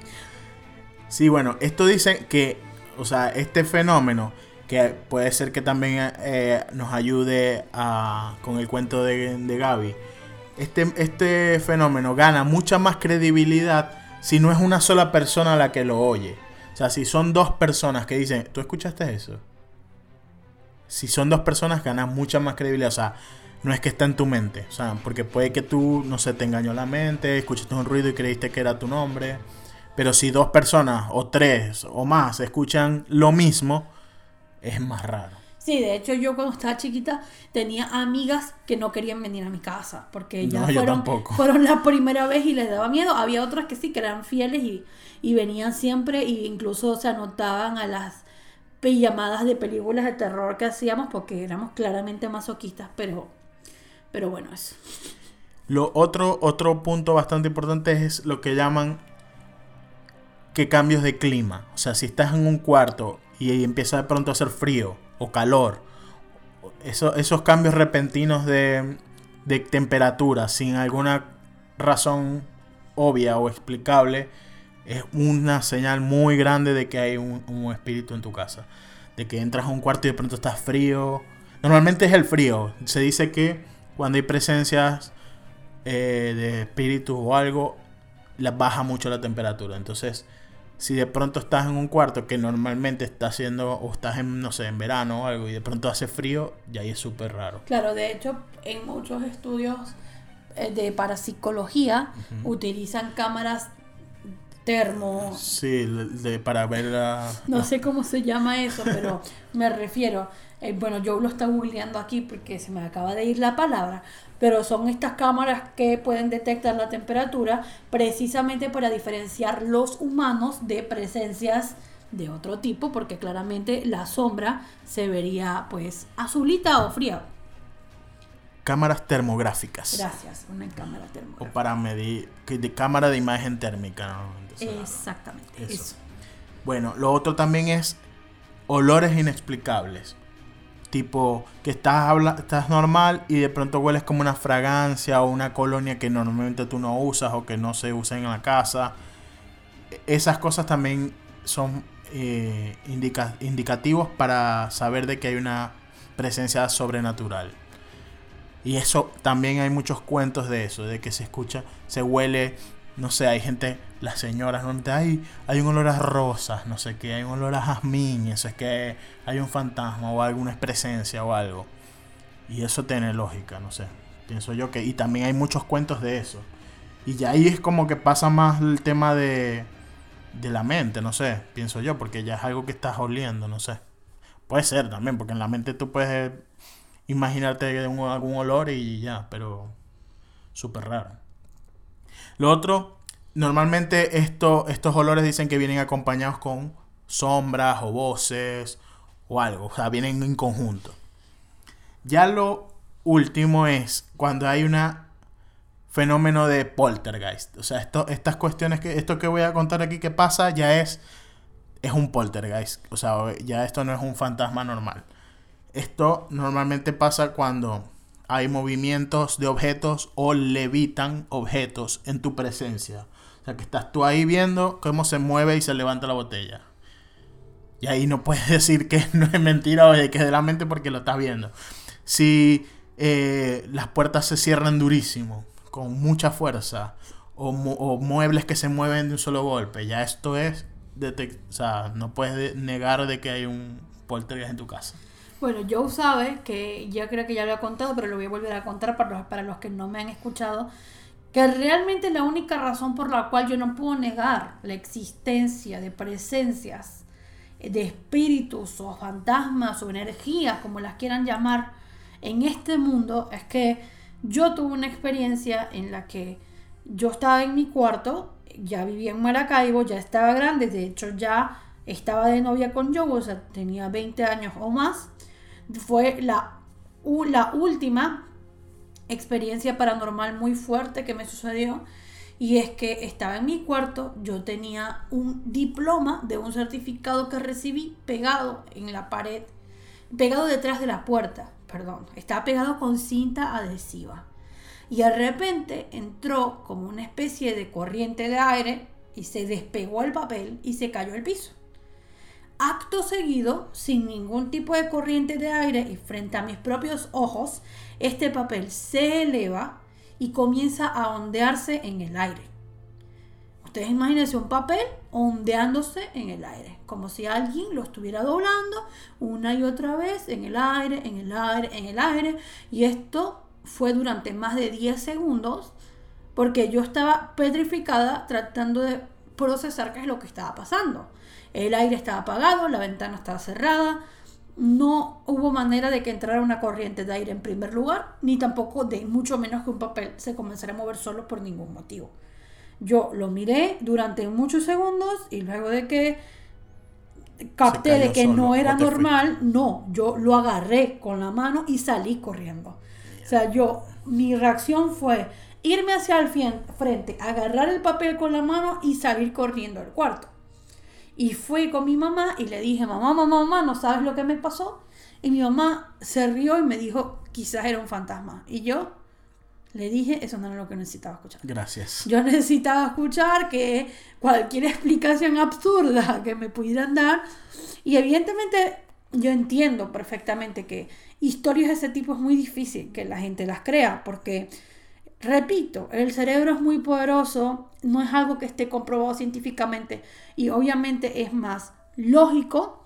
Sí, bueno, esto dice que, o sea, este fenómeno, que puede ser que también eh, nos ayude a, con el cuento de, de Gaby, este, este fenómeno gana mucha más credibilidad si no es una sola persona la que lo oye. O sea, si son dos personas que dicen, ¿tú escuchaste eso? Si son dos personas ganas mucha más credibilidad. O sea, no es que está en tu mente. O sea, porque puede que tú, no sé, te engañó la mente, escuchaste un ruido y creíste que era tu nombre. Pero si dos personas o tres o más escuchan lo mismo, es más raro. Sí, de hecho yo cuando estaba chiquita tenía amigas que no querían venir a mi casa porque ya No, fueron, fueron la primera vez y les daba miedo. Había otras que sí, que eran fieles y, y venían siempre e incluso se anotaban a las llamadas de películas de terror que hacíamos porque éramos claramente masoquistas, pero, pero bueno, eso. Lo otro, otro punto bastante importante es lo que llaman que cambios de clima. O sea, si estás en un cuarto y empieza de pronto a hacer frío o calor, eso- esos cambios repentinos de, de temperatura sin alguna razón obvia o explicable es una señal muy grande de que hay un, un espíritu en tu casa. De que entras a un cuarto y de pronto estás frío. Normalmente es el frío. Se dice que cuando hay presencias eh, de espíritus o algo, la baja mucho la temperatura. Entonces, si de pronto estás en un cuarto que normalmente está haciendo, o estás en, no sé, en verano o algo, y de pronto hace frío, ya ahí es súper raro. Claro, de hecho, en muchos estudios eh, de parapsicología utilizan cámaras termo, Sí, de- para ver la... No sé cómo se llama eso, pero me refiero. eh, bueno, yo lo está googleando aquí porque se me acaba de ir la palabra. Pero son estas cámaras que pueden detectar la temperatura precisamente para diferenciar los humanos de presencias de otro tipo, porque claramente la sombra se vería pues azulita o fría. cámaras termográficas. Gracias, una cámara O termográfica. para medir, de cámara de imagen térmica. normalmente Exactamente, Eso. eso. Bueno, lo otro también es olores inexplicables. Tipo, que estás, habla estás normal y de pronto hueles como una fragancia o una colonia que normalmente tú no usas o que no se usa en la casa. Esas cosas también son eh, indica- indicativos para saber de que hay una presencia sobrenatural. Y eso también hay muchos cuentos de eso, de que se escucha, se huele, no sé, hay gente, las señoras, ¿no? hay, hay un olor a rosas, no sé qué, hay un olor a jazmín, eso es que hay un fantasma o alguna presencia o algo. Y eso tiene lógica, no sé, pienso yo que, y también hay muchos cuentos de eso. Y ya ahí es como que pasa más el tema de, de la mente, no sé, pienso yo, porque ya es algo que estás oliendo, no sé. Puede ser también, porque en la mente tú puedes imaginarte un- algún olor y ya, pero súper raro. Lo otro, normalmente esto, estos olores dicen que vienen acompañados con sombras o voces o algo, o sea, vienen en conjunto. Ya lo último es cuando hay una fenómeno de poltergeist. O sea, esto, estas cuestiones que esto que voy a contar aquí que pasa ya es es un poltergeist. O sea, ya esto no es un fantasma normal. Esto normalmente pasa cuando hay movimientos de objetos o levitan objetos en tu presencia. O sea, que estás tú ahí viendo cómo se mueve y se levanta la botella. Y ahí no puedes [laughs] decir que no es mentira o de que es de la mente porque lo estás viendo. Si eh, las puertas se cierran durísimo, con mucha fuerza, o, mu- o muebles que se mueven de un solo golpe, ya esto es... o sea, no puedes de- negar de que hay un poltergeist en tu casa. Bueno, Joe sabe que ya creo que ya lo he contado, pero lo voy a volver a contar para los, para los que no me han escuchado, que realmente la única razón por la cual yo no puedo negar la existencia de presencias, de espíritus o fantasmas o energías, como las quieran llamar, en este mundo es que yo tuve una experiencia en la que yo estaba en mi cuarto, ya vivía en Maracaibo, ya estaba grande, de hecho ya estaba de novia con Joe, o sea, tenía 20 años o más fue la, última experiencia paranormal muy fuerte que me sucedió. Y es que estaba en mi cuarto, yo tenía un diploma de un certificado que recibí pegado en la pared, pegado detrás de la puerta, perdón, estaba pegado con cinta adhesiva. Y de repente entró como una especie de corriente de aire y se despegó el papel y se cayó al piso. Acto seguido, sin ningún tipo de corriente de aire y frente a mis propios ojos, este papel se eleva y comienza a ondearse en el aire. Ustedes imagínense un papel ondeándose en el aire, como si alguien lo estuviera doblando una y otra vez en el aire, en el aire, en el aire. Y esto fue durante más de 10 segundos porque yo estaba petrificada tratando de procesar qué es lo que estaba pasando. El aire estaba apagado, la ventana estaba cerrada, no hubo manera de que entrara una corriente de aire en primer lugar, ni tampoco de mucho menos que un papel se comenzara a mover solo por ningún motivo. Yo lo miré durante muchos segundos y luego de que capté de que no era normal, no, yo lo agarré con la mano y salí corriendo. O sea, yo, mi reacción fue irme hacia el frente, agarrar el papel con la mano y salir corriendo al cuarto. Y fui con mi mamá y le dije, mamá, mamá, mamá, ¿no sabes lo que me pasó? Y mi mamá se rió y me dijo, quizás era un fantasma. Y yo le dije, eso no era lo que necesitaba escuchar. Gracias. Yo necesitaba escuchar que cualquier explicación absurda que me pudieran dar. Y evidentemente yo entiendo perfectamente que historias de ese tipo es muy difícil que la gente las crea, porque Repito, el cerebro es muy poderoso, no es algo que esté comprobado científicamente y obviamente es más lógico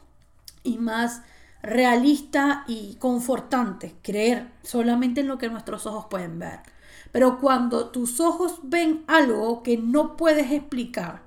y más realista y confortante creer solamente en lo que nuestros ojos pueden ver. Pero cuando tus ojos ven algo que no puedes explicar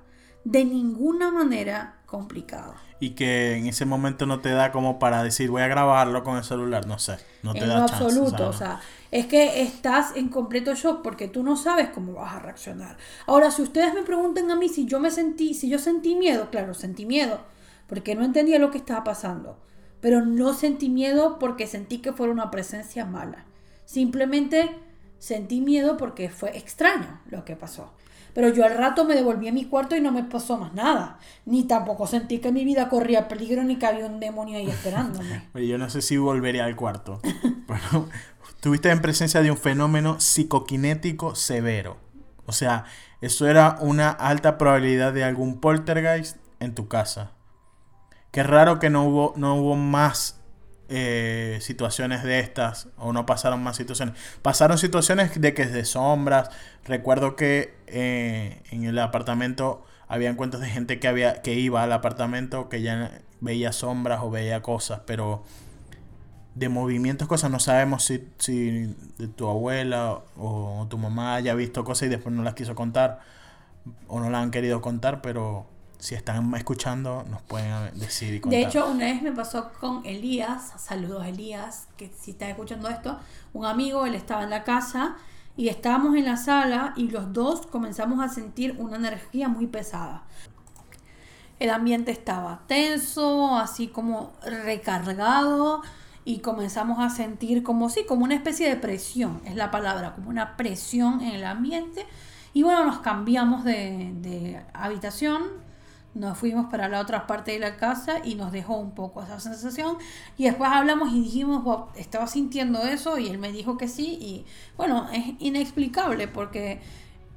de ninguna manera, complicado. Y que en ese momento no te da como para decir voy a grabarlo con el celular, no sé, no te en da absoluto, o sea, es que estás en completo shock porque tú no sabes cómo vas a reaccionar. Ahora, si ustedes me preguntan a mí si yo me sentí, si yo sentí miedo, claro, sentí miedo, porque no entendía lo que estaba pasando, pero no sentí miedo porque sentí que fuera una presencia mala. Simplemente sentí miedo porque fue extraño lo que pasó. Pero yo al rato me devolví a mi cuarto y no me pasó más nada. Ni tampoco sentí que mi vida corría peligro ni que había un demonio ahí esperándome. [laughs] yo no sé si volvería al cuarto. [laughs] Pero Estuviste en presencia de un fenómeno psicoquinético severo. O sea, eso era una alta probabilidad de algún poltergeist en tu casa. Qué raro que no hubo, no hubo más eh, situaciones de estas o no pasaron más situaciones. Pasaron situaciones de que de sombras. Recuerdo que eh, en el apartamento había encuentros de gente que, había, que iba al apartamento que ya veía sombras o veía cosas, pero de movimientos, cosas. No sabemos si, si tu abuela o tu mamá haya visto cosas y después no las quiso contar o no las han querido contar, pero si están escuchando nos pueden decir y contar. De hecho, una vez me pasó con Elías, saludos Elías, que si está escuchando esto, un amigo, él estaba en la casa y estábamos en la sala y los dos comenzamos a sentir una energía muy pesada. El ambiente estaba tenso, así como recargado y comenzamos a sentir como sí, como una especie de presión, es la palabra, como una presión en el ambiente. Y bueno, nos cambiamos de, habitación, nos fuimos para la otra parte de la casa y nos dejó un poco esa sensación. Y después hablamos y dijimos, estaba sintiendo eso y él me dijo que sí. Y bueno, es inexplicable porque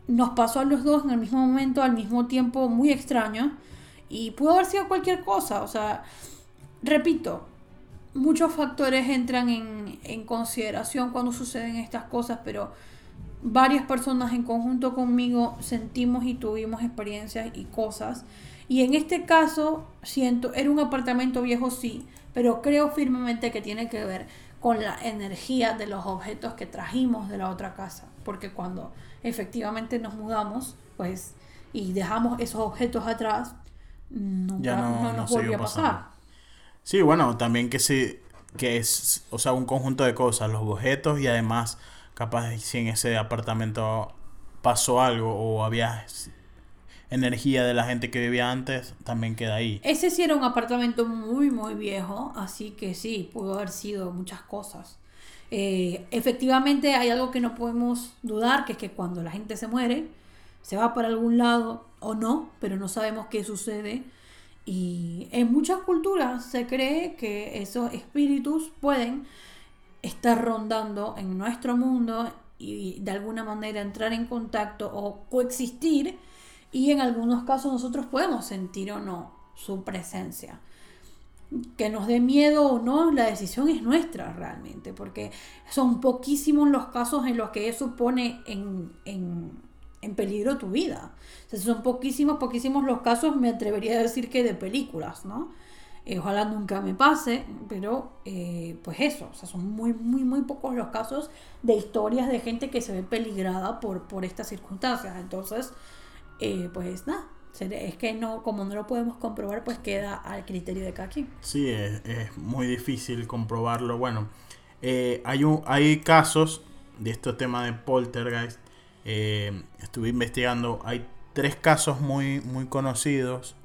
nos pasó a los dos en el mismo momento, al mismo tiempo, muy extraño. Y pudo haber sido cualquier cosa. O sea, repito, muchos factores entran en, consideración cuando suceden estas cosas, pero varias personas en conjunto conmigo sentimos y tuvimos experiencias y cosas. Y en este caso, siento, era un apartamento viejo, sí, pero creo firmemente que tiene que ver con la energía de los objetos que trajimos de la otra casa, porque cuando efectivamente nos mudamos, pues, y dejamos esos objetos atrás, nunca no, nos volvió a pasar. Sí, bueno, también que sí, que es, o sea, un conjunto de cosas, los objetos y además, capaz si en ese apartamento pasó algo o había energía de la gente que vivía antes, también queda ahí. Ese sí era un apartamento muy, muy viejo, así que sí, pudo haber sido muchas cosas. Eh, efectivamente hay algo que no podemos dudar, que es que cuando la gente se muere, se va para algún lado o no, pero no sabemos qué sucede. Y en muchas culturas se cree que esos espíritus pueden estar rondando en nuestro mundo y de alguna manera entrar en contacto o coexistir y en algunos casos nosotros podemos sentir o no su presencia. Que nos dé miedo o no, la decisión es nuestra realmente, porque son poquísimos los casos en los que eso pone en, en, peligro tu vida. son poquísimos, poquísimos los casos, me atrevería a decir que de películas, ¿no? Eh, ojalá nunca me pase, pero eh, pues eso, o sea, son muy, muy, muy pocos los casos de historias de gente que se ve peligrada por, por estas circunstancias. Entonces, eh, pues nada, es que no, como no lo podemos comprobar, pues queda al criterio de cada quien. Sí, es, muy difícil comprobarlo. Bueno, eh, hay, un, hay casos de este tema de poltergeist. Eh, estuve investigando, hay tres casos muy, muy conocidos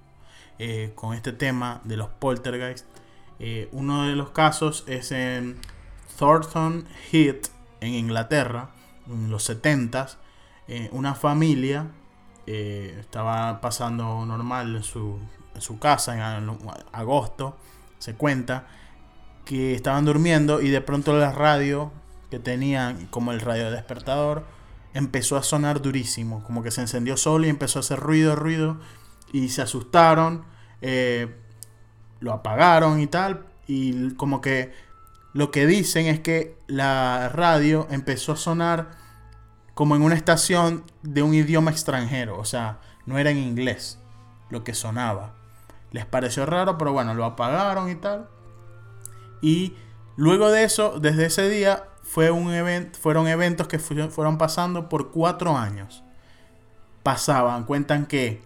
con este tema de los poltergeist. uno de los casos es en Thornton Heath, en Inglaterra, en los 70s. una familia eh, estaba pasando normal en su, casa en agosto, se cuenta, que estaban durmiendo y de pronto la radio que tenían como el radio despertador empezó a sonar durísimo, como que se encendió solo y empezó a hacer ruido, ruido y se asustaron, eh, lo apagaron y tal y como que lo que dicen es que la radio empezó a sonar como en una estación de un idioma extranjero, o sea, no era en inglés lo que sonaba. Les pareció raro, pero bueno, lo apagaron y tal. Y luego de eso, desde ese día, fue un fueron eventos que fueron pasando por cuatro años. Pasaban, cuentan que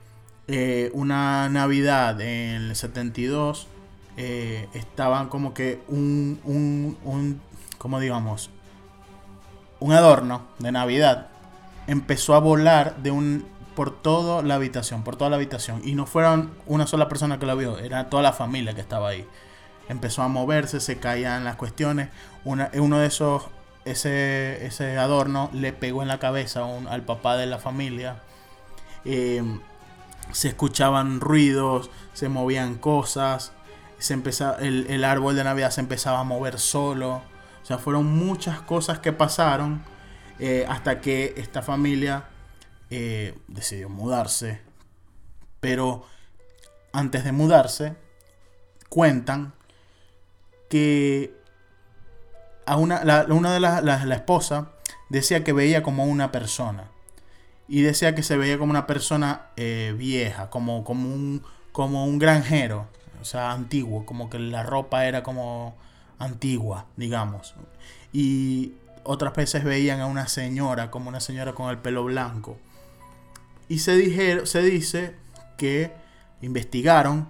eh, una Navidad en el 72 eh, estaban como que un, un, un, ¿cómo digamos? Un adorno de Navidad empezó a volar de un por toda la habitación, por toda la habitación y no fueron una sola persona que lo vio, era toda la familia que estaba ahí. Empezó a moverse, se caían las cuestiones. Una, uno de esos, ese, ese adorno le pegó en la cabeza al papá de la familia. Eh, se escuchaban ruidos, se movían cosas, se el, el árbol de Navidad se empezaba a mover solo. Sea, fueron muchas cosas que pasaron eh, hasta que esta familia eh, decidió mudarse. Pero antes de mudarse, cuentan que a una, la, una de las la, decía que veía como una persona. Y decía que se veía como una persona eh, vieja, como, como, un, como un granjero, o sea, antiguo, como que la ropa era como antigua, digamos. Y otras veces veían a una señora, como una señora con el pelo blanco. Y se, dijeron, se dice que investigaron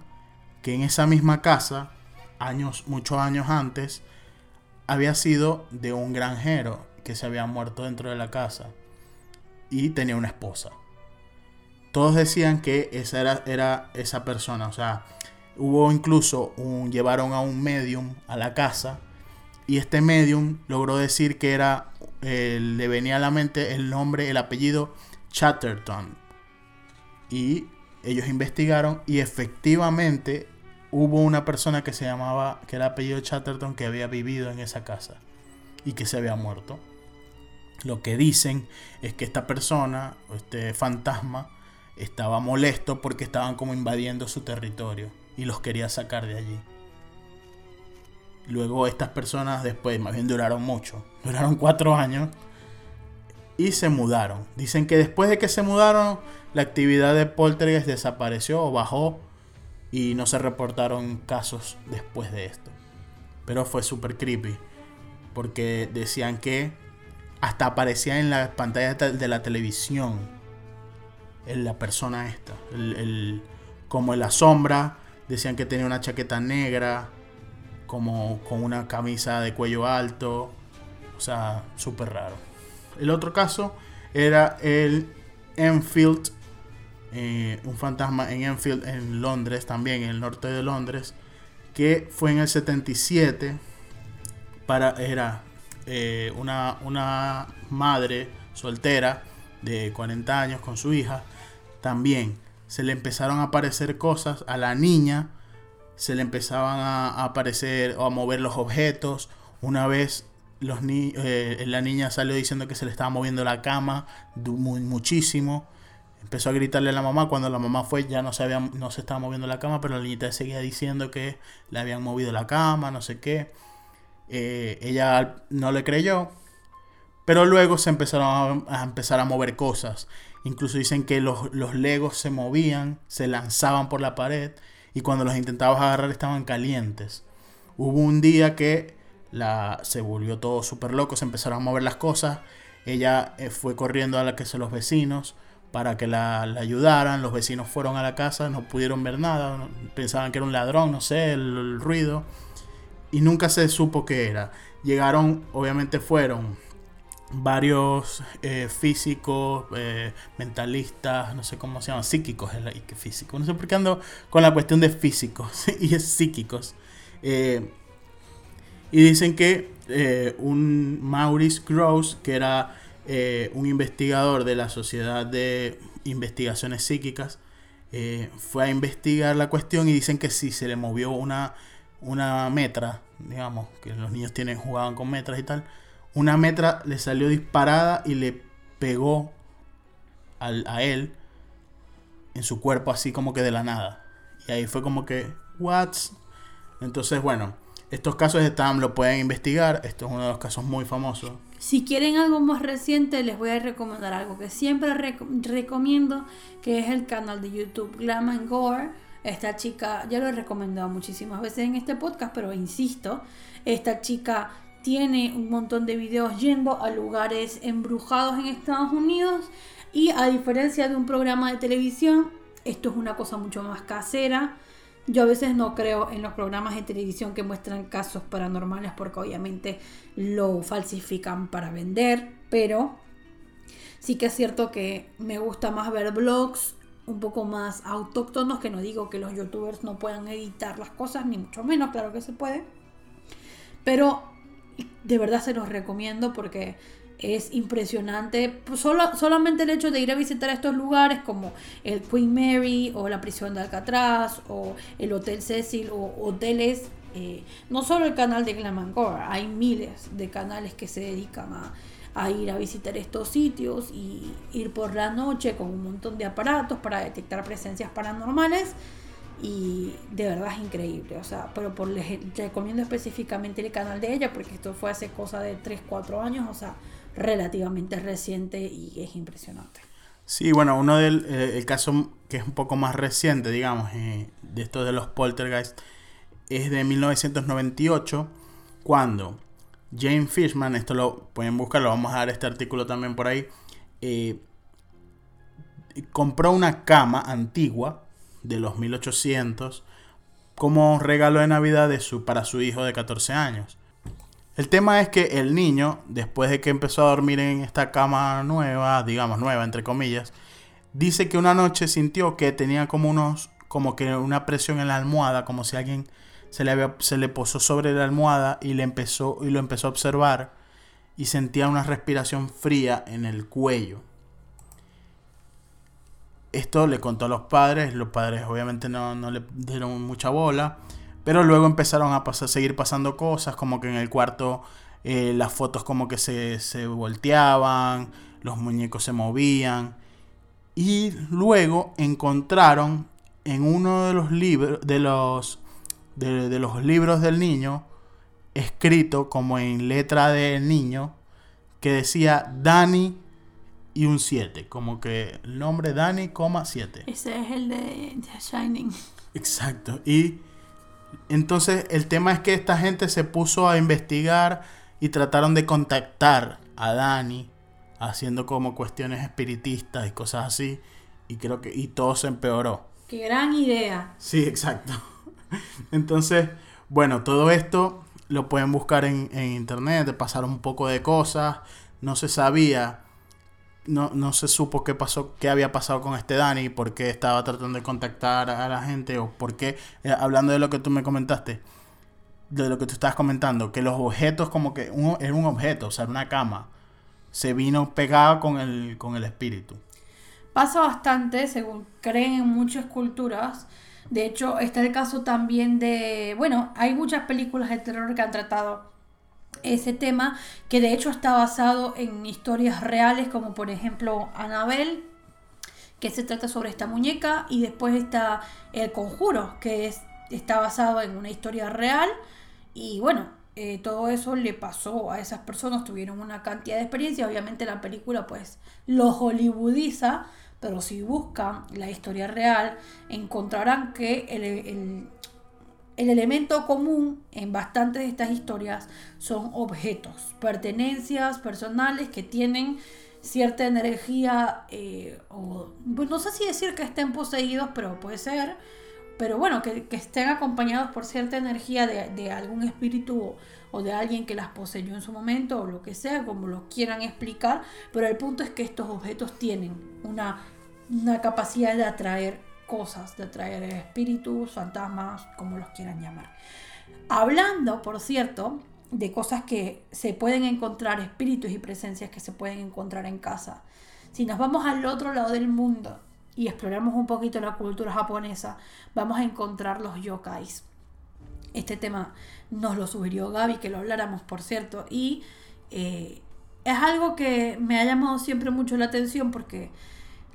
que en esa misma casa, años, muchos años antes, había sido de un granjero que se había muerto dentro de la casa y tenía una esposa. Todos decían que esa era, era esa persona, o sea, Hubo incluso un, llevaron a un medium a la casa y este medium logró decir que era, eh, le venía a la mente el nombre, el apellido Chatterton. Y ellos investigaron y efectivamente hubo una persona que se llamaba, que era apellido Chatterton, que había vivido en esa casa y que se había muerto. Lo que dicen es que esta persona, este fantasma, estaba molesto porque estaban como invadiendo su territorio y los quería sacar de allí. Luego estas personas después, más bien duraron mucho, duraron cuatro años y se mudaron. Dicen que después de que se mudaron, la actividad de poltergeist desapareció o bajó y no se reportaron casos después de esto. pero fue súper creepy. Porque decían que hasta aparecía en la pantalla de la televisión en la persona esta. El, como en la sombra, decían que tenía una chaqueta negra, como con una camisa de cuello alto. O sea, súper raro. El otro caso era el Enfield, eh, un fantasma en Enfield, en Londres, también en el norte de Londres, que fue en el 77. Para, era eh, una, una madre soltera de 40 años con su hija. También se le empezaron a aparecer cosas a la niña, se le empezaban a, aparecer o a mover los objetos. Una vez los eh, la niña salió diciendo que se le estaba moviendo la cama muchísimo. Empezó a gritarle a la mamá. Cuando la mamá fue, ya no se, había, no se estaba moviendo la cama, pero la niñita seguía diciendo que le habían movido la cama, no sé qué. Eh, ella no le creyó. Pero luego se empezaron a, empezar a mover cosas. Incluso dicen que los, los legos se movían, se lanzaban por la pared y cuando los intentabas agarrar estaban calientes. Hubo un día que la, se volvió todo súper loco, se empezaron a mover las cosas. Ella eh, fue corriendo a la casa de los vecinos para que la, ayudaran. Los vecinos fueron a la casa, no pudieron ver nada, pensaban que era un ladrón, no sé, el, ruido. Y nunca se supo qué era. Llegaron, obviamente fueron varios eh, físicos, eh, mentalistas, no sé cómo se llaman, psíquicos, y que. No sé por qué ando con la cuestión de físicos [laughs] y es psíquicos. Y dicen que eh, un Maurice Gross, que era eh, un investigador de la Sociedad de Investigaciones Psíquicas, eh, fue a investigar la cuestión y dicen que sí, se le movió una, una metra, digamos, que los niños tienen, jugaban con metras y tal, una metra le salió disparada y le pegó al, a él en su cuerpo así como que de la nada. Y ahí fue como que, what? Entonces, bueno, estos casos están, lo pueden investigar. Esto es uno de los casos muy famosos. Si quieren algo más reciente, les voy a recomendar algo que siempre recomiendo, que es el canal de YouTube Glam and Gore. Esta chica, ya lo he recomendado muchísimas veces en este podcast, pero insisto, esta chica tiene un montón de videos yendo a lugares embrujados en Estados Unidos y a diferencia de un programa de televisión, esto es una cosa mucho más casera yo a veces no creo en los programas de televisión que muestran casos paranormales porque obviamente lo falsifican para vender, pero sí que es cierto que me gusta más ver blogs un poco más autóctonos, que no digo que los youtubers no puedan editar las cosas, ni mucho menos, claro que se puede. Pero de verdad se los recomiendo porque es impresionante. Pues, solo, solamente el hecho de ir a visitar estos lugares como el Queen Mary o la prisión de Alcatraz o el Hotel Cecil o hoteles, eh, no solo el canal de Glamangor, hay miles de canales que se dedican a ir a visitar estos sitios y ir por la noche con un montón de aparatos para detectar presencias paranormales y de verdad es increíble, o sea, pero por les recomiendo específicamente el canal de ella porque esto fue hace cosa de 3, 4 años, o sea, relativamente reciente y es impresionante. Sí, bueno, uno del eh, caso que es un poco más reciente, digamos, eh, de estos de los poltergeist, es de 1998, cuando Jane Fishman, esto lo pueden buscar, lo vamos a dar este artículo también por ahí, eh, compró una cama antigua de los 1800 como regalo de Navidad de su, para su hijo de 14 años. El tema es que el niño, después de que empezó a dormir en esta cama nueva, digamos nueva entre comillas, dice que una noche sintió que tenía como unos, como que una presión en la almohada, como si alguien se le, había, se le posó sobre la almohada y, le empezó, y lo empezó a observar y sentía una respiración fría en el cuello. Esto le contó a los padres, los padres obviamente no, no le dieron mucha bola. Pero luego empezaron a pasar, seguir pasando cosas, como que en el cuarto eh, las fotos como que se, se volteaban, los muñecos se movían. Y luego encontraron en uno de los libros de los de, los libros del niño escrito como en letra del niño que decía Dani y un 7, como que el nombre Dani, 7. Ese es el de The Shining. Exacto. Y Entonces el tema es que esta gente se puso a investigar y trataron de contactar a Dani haciendo como cuestiones espiritistas y cosas así y creo que y todo se empeoró. Qué gran idea. Sí, exacto. [laughs] Entonces, bueno, todo esto lo pueden buscar en, en internet, de pasar un poco de cosas. No se sabía, no, no se supo qué pasó, qué había pasado con este Dani, por qué estaba tratando de contactar a la gente, o por qué, eh, hablando de lo que tú me comentaste, de lo que tú estabas comentando, que los objetos como que un, era un objeto, o sea, era una cama, se vino pegada con el, con el espíritu. Pasa bastante, según creen en muchas culturas. De hecho, está el caso también de, bueno, hay muchas películas de terror que han tratado ese tema, que de hecho está basado en historias reales, como por ejemplo Annabelle, que se trata sobre esta muñeca, y después está El Conjuro, que es, está basado en una historia real, y bueno, eh, todo eso le pasó a esas personas, tuvieron una cantidad de experiencia, obviamente la película pues lo hollywoodiza, pero si buscan la historia real, encontrarán que el, el elemento común en bastantes de estas historias son objetos, pertenencias personales que tienen cierta energía, eh, o pues no sé si decir que estén poseídos, pero puede ser, pero bueno, que, estén acompañados por cierta energía de, algún espíritu o, de alguien que las poseyó en su momento, o lo que sea, como lo quieran explicar, pero el punto es que estos objetos tienen una, una capacidad de atraer cosas, de traer espíritus, fantasmas, como los quieran llamar. Hablando, por cierto, de cosas que se pueden encontrar, espíritus y presencias que se pueden encontrar en casa. Si nos vamos al otro lado del mundo y exploramos un poquito la cultura japonesa, vamos a encontrar los yokais. Este tema nos lo sugirió Gaby, que lo habláramos, por cierto, y eh, es algo que me ha llamado siempre mucho la atención porque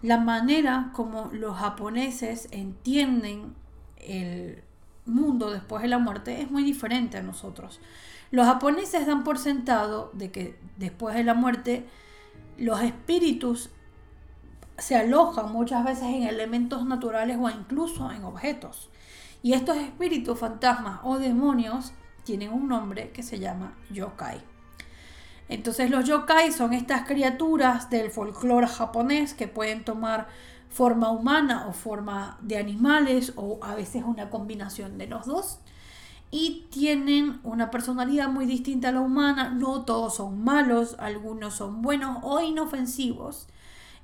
la manera como los japoneses entienden el mundo después de la muerte es muy diferente a nosotros. Los japoneses dan por sentado de que después de la muerte los espíritus se alojan muchas veces en elementos naturales o incluso en objetos. Y estos espíritus, fantasmas o demonios tienen un nombre que se llama yokai. Entonces los yokai son estas criaturas del folclore japonés que pueden tomar forma humana o forma de animales o a veces una combinación de los dos. Y tienen una personalidad muy distinta a la humana. No todos son malos, algunos son buenos o inofensivos.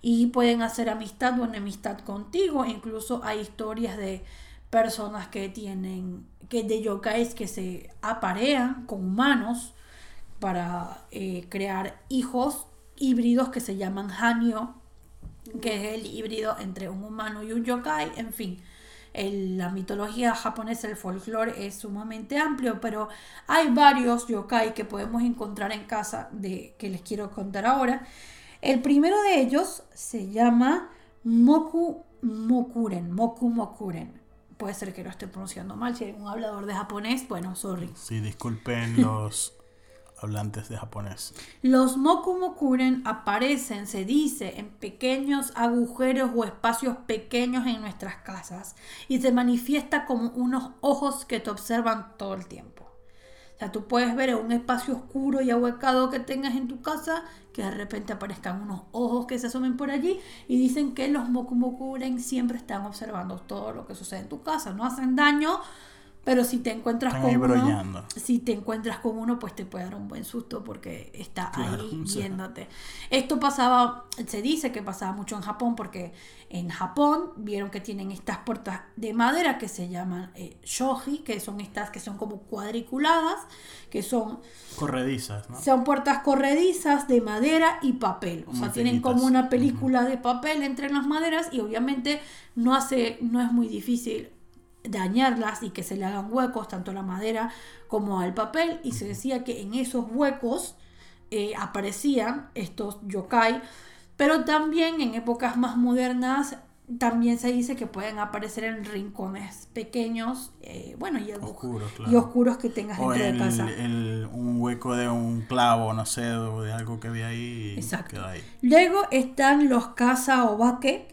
Y pueden hacer amistad o enemistad contigo. Incluso hay historias de personas que tienen, que de yokais que se aparean con humanos para eh, crear hijos híbridos que se llaman Hanyo, que es el híbrido entre un humano y un yokai, en fin. la mitología japonesa, el folclore es sumamente amplio, pero hay varios yokai que podemos encontrar en casa de, que les quiero contar ahora. El primero de ellos se llama Moku Mokuren, Moku Mokuren. Puede ser que lo esté pronunciando mal, si hay un hablador de japonés, bueno, sorry. Sí, disculpen los [laughs] hablantes de japonés. Los mokumokuren aparecen, se dice, en pequeños agujeros o espacios pequeños en nuestras casas y se manifiesta como unos ojos que te observan todo el tiempo. O sea, tú puedes ver en un espacio oscuro y ahuecado que tengas en tu casa que de repente aparezcan unos ojos que se asomen por allí y dicen que los mokumokuren siempre están observando todo lo que sucede en tu casa. No hacen daño, pero si te encuentras con uno, si te encuentras con uno, pues te puede dar un buen susto porque está ahí [laughs] viéndote. Esto pasaba, se dice que pasaba mucho en Japón porque en Japón vieron que tienen estas puertas de madera que se llaman eh, shoji, que son estas que son como cuadriculadas, que son corredizas, ¿no? Son puertas corredizas de madera y papel, o sea, tienen como una película de papel entre las maderas y obviamente no hace no es muy difícil dañarlas y que se le hagan huecos tanto a la madera como al papel. Y se decía que en esos huecos eh, aparecían estos yokai. Pero también en épocas más modernas también se dice que pueden aparecer en rincones pequeños eh, bueno y oscuros, y oscuros que tengas dentro de casa. un hueco de un clavo no sé de algo que había ahí exacto. luego están los casa o baque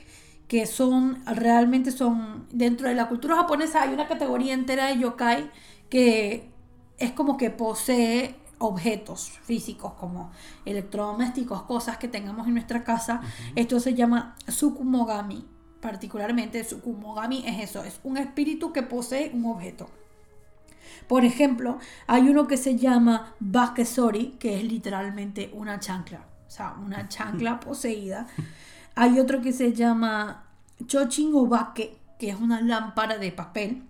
que son, realmente son, dentro de la cultura japonesa hay una categoría entera de yokai que es como que posee objetos físicos como electrodomésticos, cosas que tengamos en nuestra casa. Esto se llama Tsukumogami. Particularmente Tsukumogami es eso, es un espíritu que posee un objeto. Por ejemplo, hay uno que se llama Bakesori, que es literalmente una chancla, o sea, una [laughs] chancla poseída. Hay otro que se llama Chochin Obake, que es una lámpara de papel.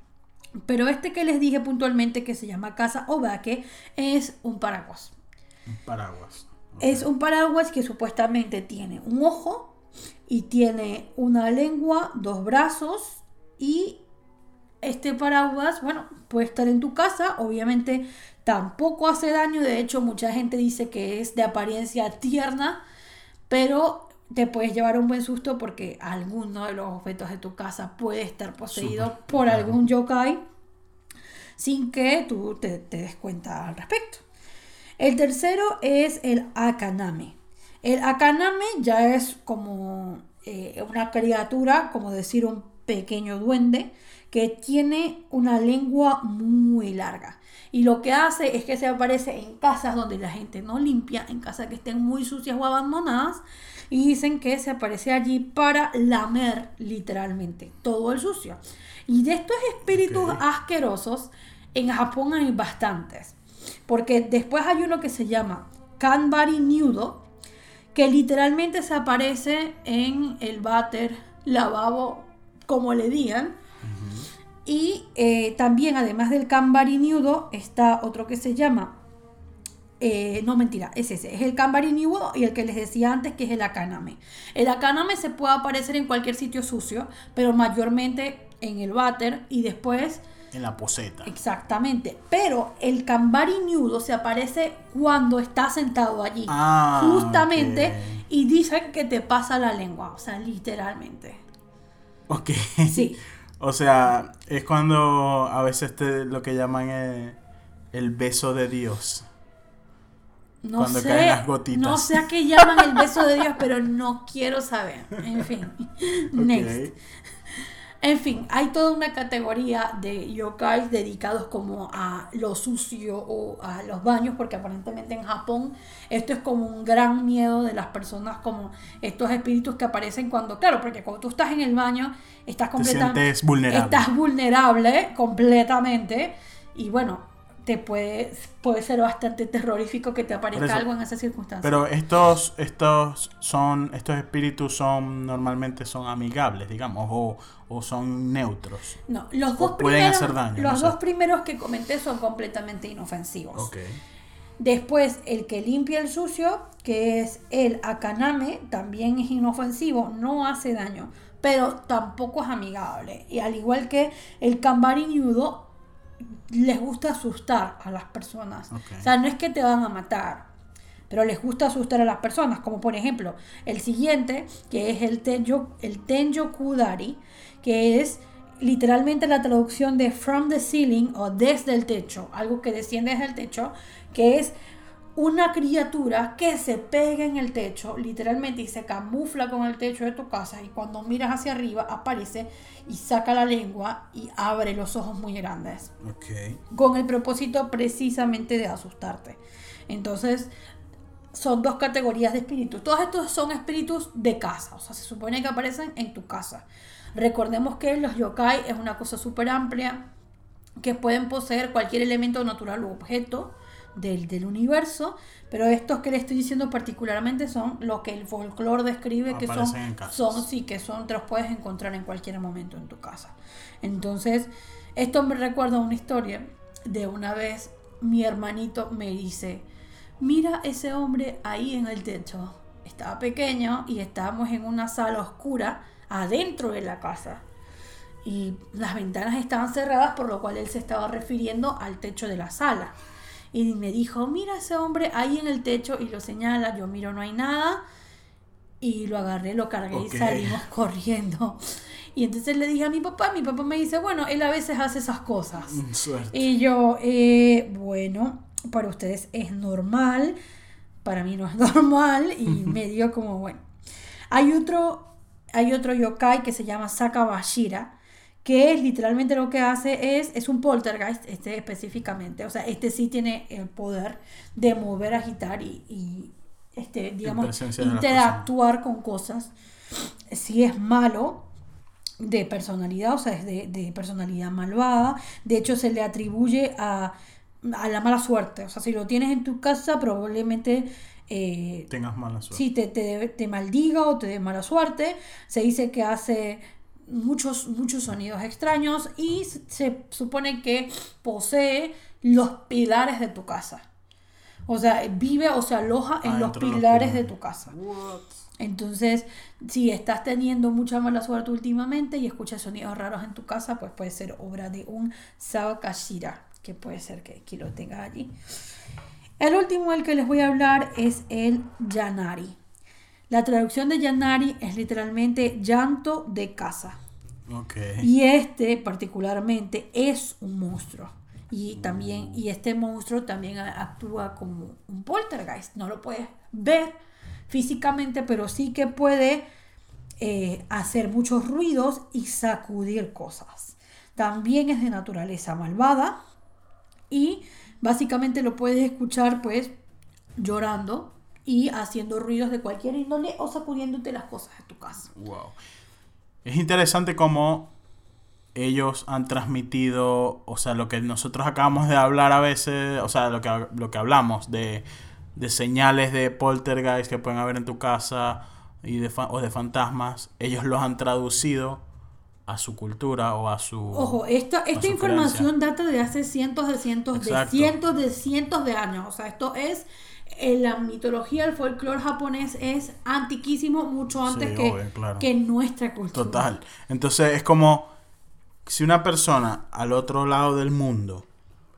Pero este que les dije puntualmente que se llama Casa Obake es un paraguas. Un paraguas. Es un paraguas que supuestamente tiene un ojo y tiene una lengua, dos brazos y este paraguas, bueno, puede estar en tu casa, obviamente tampoco hace daño, de hecho mucha gente dice que es de apariencia tierna, pero te puedes llevar un buen susto porque alguno de los objetos de tu casa puede estar poseído por algún yokai sin que tú te, des cuenta al respecto. El tercero es el akaname. El akaname ya es como eh, una criatura, como decir un pequeño duende, que tiene una lengua muy larga. Y lo que hace es que se aparece en casas donde la gente no limpia, en casas que estén muy sucias o abandonadas, y dicen que se aparece allí para lamer literalmente todo el sucio. Y de estos espíritus asquerosos, en Japón hay bastantes. Porque después hay uno que se llama Kanbari Nudo, que literalmente se aparece en el váter, lavabo, como le digan. Y eh, también, además del Kanbari Nudo, está otro que se llama eh, no, mentira, es ese. Es el Kambari Niwo y el que les decía antes que es el Akaname. El Akaname se puede aparecer en cualquier sitio sucio, pero mayormente en el váter y después... En la poseta. Exactamente. Pero el Kambari Nudo se aparece cuando está sentado allí. Ah, justamente. Y dicen que te pasa la lengua. O sea, literalmente. Ok. Sí. [laughs] o sea, es cuando a veces te, lo que llaman el, el beso de Dios. No sé, No sé a qué llaman el beso de Dios, pero no quiero saber. En fin. [laughs] Next. En fin, hay toda una categoría de yokais dedicados como a lo sucio o a los baños, porque aparentemente en Japón esto es como un gran miedo de las personas, como estos espíritus que aparecen cuando, claro, porque cuando tú estás en el baño, estás completamente... vulnerable. Estás vulnerable completamente. Y bueno, te puede, puede ser bastante terrorífico que te aparezca algo en esa circunstancia. Pero estos, estos son, estos espíritus son normalmente son amigables, digamos, o, son neutros. No, los dos pueden primeros, hacer daño. Los dos primeros que comenté son completamente inofensivos. Okay. Después, el que limpia el sucio, que es el akaname, también es inofensivo, no hace daño, pero tampoco es amigable. Y al igual que el cambariñudo, les gusta asustar a las personas. O sea, no es que te van a matar, pero les gusta asustar a las personas. Como por ejemplo, el siguiente, que es el, tenjo, el Tenjo Kudari, que es literalmente la traducción de from the ceiling o desde el techo, algo que desciende desde el techo, que es una criatura que se pega en el techo, literalmente, y se camufla con el techo de tu casa, y cuando miras hacia arriba aparece y saca la lengua y abre los ojos muy grandes. Con el propósito precisamente de asustarte. Entonces, son dos categorías de espíritus. Todos estos son espíritus de casa, o sea, se supone que aparecen en tu casa. Recordemos que los yokai es una cosa súper amplia, que pueden poseer cualquier elemento natural u objeto del, universo, pero estos que le estoy diciendo particularmente son lo que el folclore describe que son, son, sí, que son, te los puedes encontrar en cualquier momento en tu casa. Entonces, esto me recuerda una historia de una vez mi hermanito me dice, mira ese hombre ahí en el techo. Estaba pequeño y estábamos en una sala oscura adentro de la casa. Y las ventanas estaban cerradas, por lo cual él se estaba refiriendo al techo de la sala y me dijo, mira ese hombre ahí en el techo y lo señala, yo miro, no hay nada. Y lo agarré, lo cargué y salimos [laughs] corriendo. Y entonces le dije a mi papá, mi papá me dice, bueno, él a veces hace esas cosas. Mm, y yo, eh, bueno, para ustedes es normal, para mí no es [laughs] normal y [laughs] me dio como, bueno. Hay otro, hay otro yokai que se llama Sakabashira, que es literalmente lo que hace es, es un poltergeist, este específicamente. O sea, este sí tiene el poder de mover, agitar y, y este, digamos, interactuar con cosas. Si es malo, de personalidad, o sea, es de, de personalidad malvada. De hecho, se le atribuye a, a la mala suerte. O sea, si lo tienes en tu casa, probablemente eh, Tengas mala suerte. sí, te, te, te maldiga o te dé mala suerte. Se dice que hace muchos, muchos sonidos extraños y se- supone que posee los pilares de tu casa. O sea, vive o se aloja en los Adentro de los pilares de tu casa. Entonces, si estás teniendo mucha mala suerte últimamente y escuchas sonidos raros en tu casa, pues puede ser obra de un Sawakashira, que puede ser que, que lo tengas allí. El último del que les voy a hablar es el Yanari. La traducción de Yanari es literalmente llanto de casa. Y este particularmente es un monstruo. Y también, y este monstruo también actúa como un poltergeist. No lo puedes ver físicamente, pero sí que puede eh, hacer muchos ruidos y sacudir cosas. También es de naturaleza malvada y básicamente lo puedes escuchar pues llorando y haciendo ruidos de cualquier índole o sacudiéndote las cosas de tu casa. Wow. Es interesante cómo ellos han transmitido, o sea, lo que nosotros acabamos de hablar a veces, o sea, lo que, lo que hablamos de, de señales de poltergeist que pueden haber en tu casa y de o de fantasmas, ellos los han traducido a su cultura o a su... Ojo, esta, esta información data de hace cientos de cientos Exacto. de cientos de cientos de años. O sea, esto es en la mitología, el folclore japonés es antiquísimo, mucho antes Sí, que, obvio, claro. que nuestra cultura. Total. Entonces es como si una persona al otro lado del mundo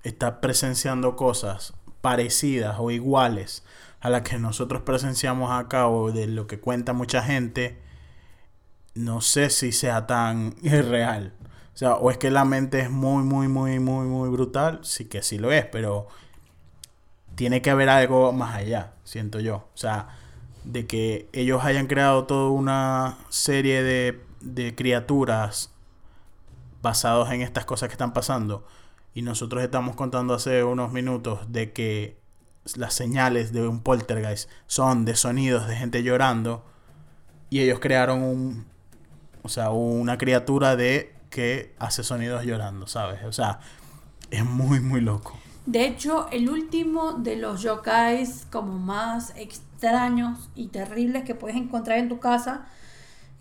está presenciando cosas parecidas o iguales a las que nosotros presenciamos acá o de lo que cuenta mucha gente, no sé si sea tan [laughs] irreal. O sea, o es que la mente es muy, muy, muy, muy, muy brutal. Sí que sí lo es, pero tiene que haber algo más allá, siento yo. O sea, de que ellos hayan creado toda una serie de, criaturas basados en estas cosas que están pasando. Y nosotros estamos contando hace unos minutos de que las señales de un poltergeist son de sonidos de gente llorando. Y ellos crearon un. O sea, una criatura de que hace sonidos llorando, ¿sabes? O sea, es muy, muy loco. De hecho, el último de los yokais como más extraños y terribles que puedes encontrar en tu casa,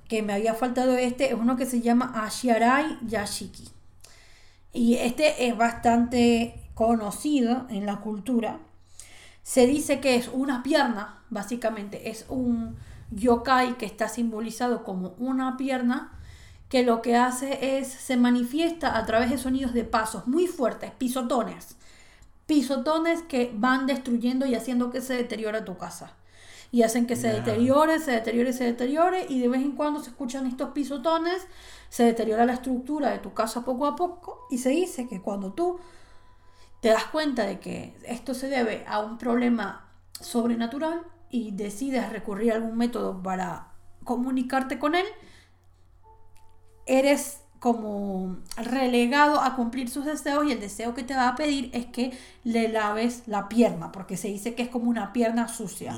que me había faltado este, es uno que se llama Ashiarai Yashiki. Y este es bastante conocido en la cultura. Se dice que es una pierna, básicamente, es un yokai que está simbolizado como una pierna que lo que hace es se manifiesta a través de sonidos de pasos muy fuertes, pisotones pisotones que van destruyendo y haciendo que se deteriore tu casa. Y hacen que se deteriore, se deteriore, se deteriore. Y de vez en cuando se escuchan estos pisotones. Se deteriora la estructura de tu casa poco a poco. Y se dice que cuando tú te das cuenta de que esto se debe a un problema sobrenatural y decides recurrir a algún método para comunicarte con él, eres como relegado a cumplir sus deseos y el deseo que te va a pedir es que le laves la pierna, porque se dice que es como una pierna sucia.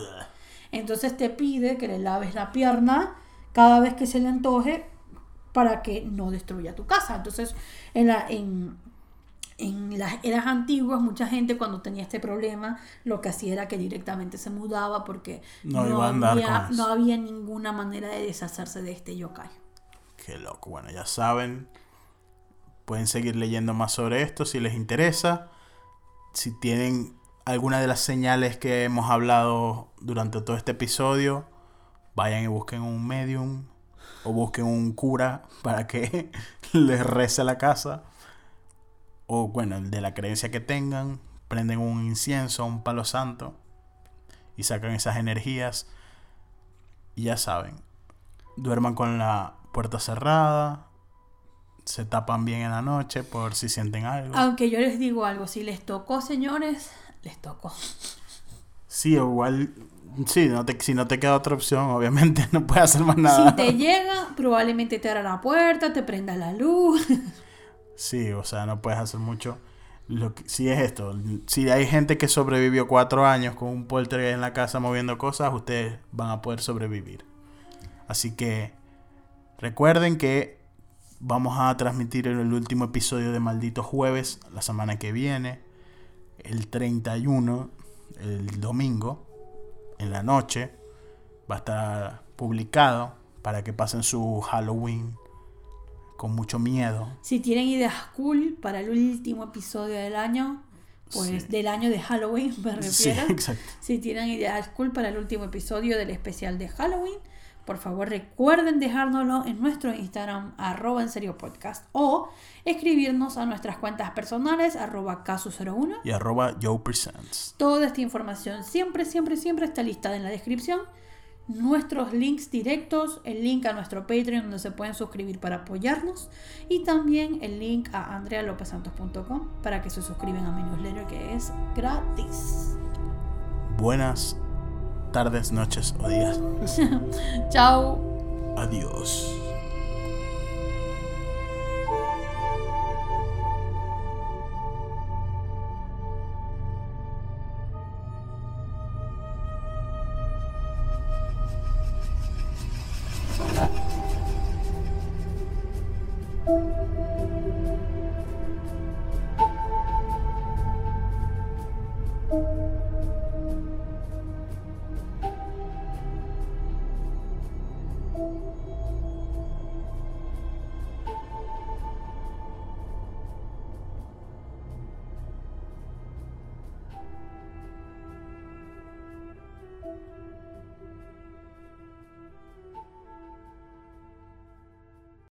Entonces te pide que le laves la pierna cada vez que se le antoje para que no destruya tu casa. Entonces, en, la, en, en las eras antiguas, mucha gente cuando tenía este problema, lo que hacía era que directamente se mudaba porque No había, no había ninguna manera de deshacerse de este yokai. Qué loco. Bueno, ya saben. Pueden seguir leyendo más sobre esto si les interesa. Si tienen alguna de las señales que hemos hablado durante todo este episodio, vayan y busquen un medium o busquen un cura para que [laughs] les rece la casa. O bueno, de la creencia que tengan, prenden un incienso, un palo santo y sacan esas energías. Y ya saben, duerman con la puerta cerrada, se tapan bien en la noche por si sienten algo. Aunque yo les digo algo, si les tocó, señores, les tocó. Sí, igual Sí, no te, si no te queda otra opción, obviamente [laughs] no puedes hacer más nada. Si te llega, probablemente te abra la puerta, te prenda la luz. Sí, o sea, no puedes hacer mucho. Lo que, si es esto, si hay gente que sobrevivió cuatro años con un poltergeist en la casa moviendo cosas, ustedes van a poder sobrevivir. Así que recuerden que vamos a transmitir el último episodio de Maldito Jueves la semana que viene, el 31, el domingo, en la noche. Va a estar publicado para que pasen su Halloween con mucho miedo. Si tienen ideas cool para el último episodio del año, pues Sí. del año de Halloween me Sí, refiero. [laughs] exacto. Si tienen ideas cool para el último episodio del especial de Halloween, por favor recuerden dejárnoslo en nuestro Instagram, arroba en serio podcast, o escribirnos a nuestras cuentas personales, arroba caso01. Y arroba Joe Presents. Toda esta información siempre, siempre, siempre está listada en la descripción. Nuestros links directos, el link a nuestro Patreon donde se pueden suscribir para apoyarnos y también el link a andrealopesantos.com para que se suscriben a mi newsletter que es gratis. Buenas tardes, noches o días. [laughs] Chao. Adiós.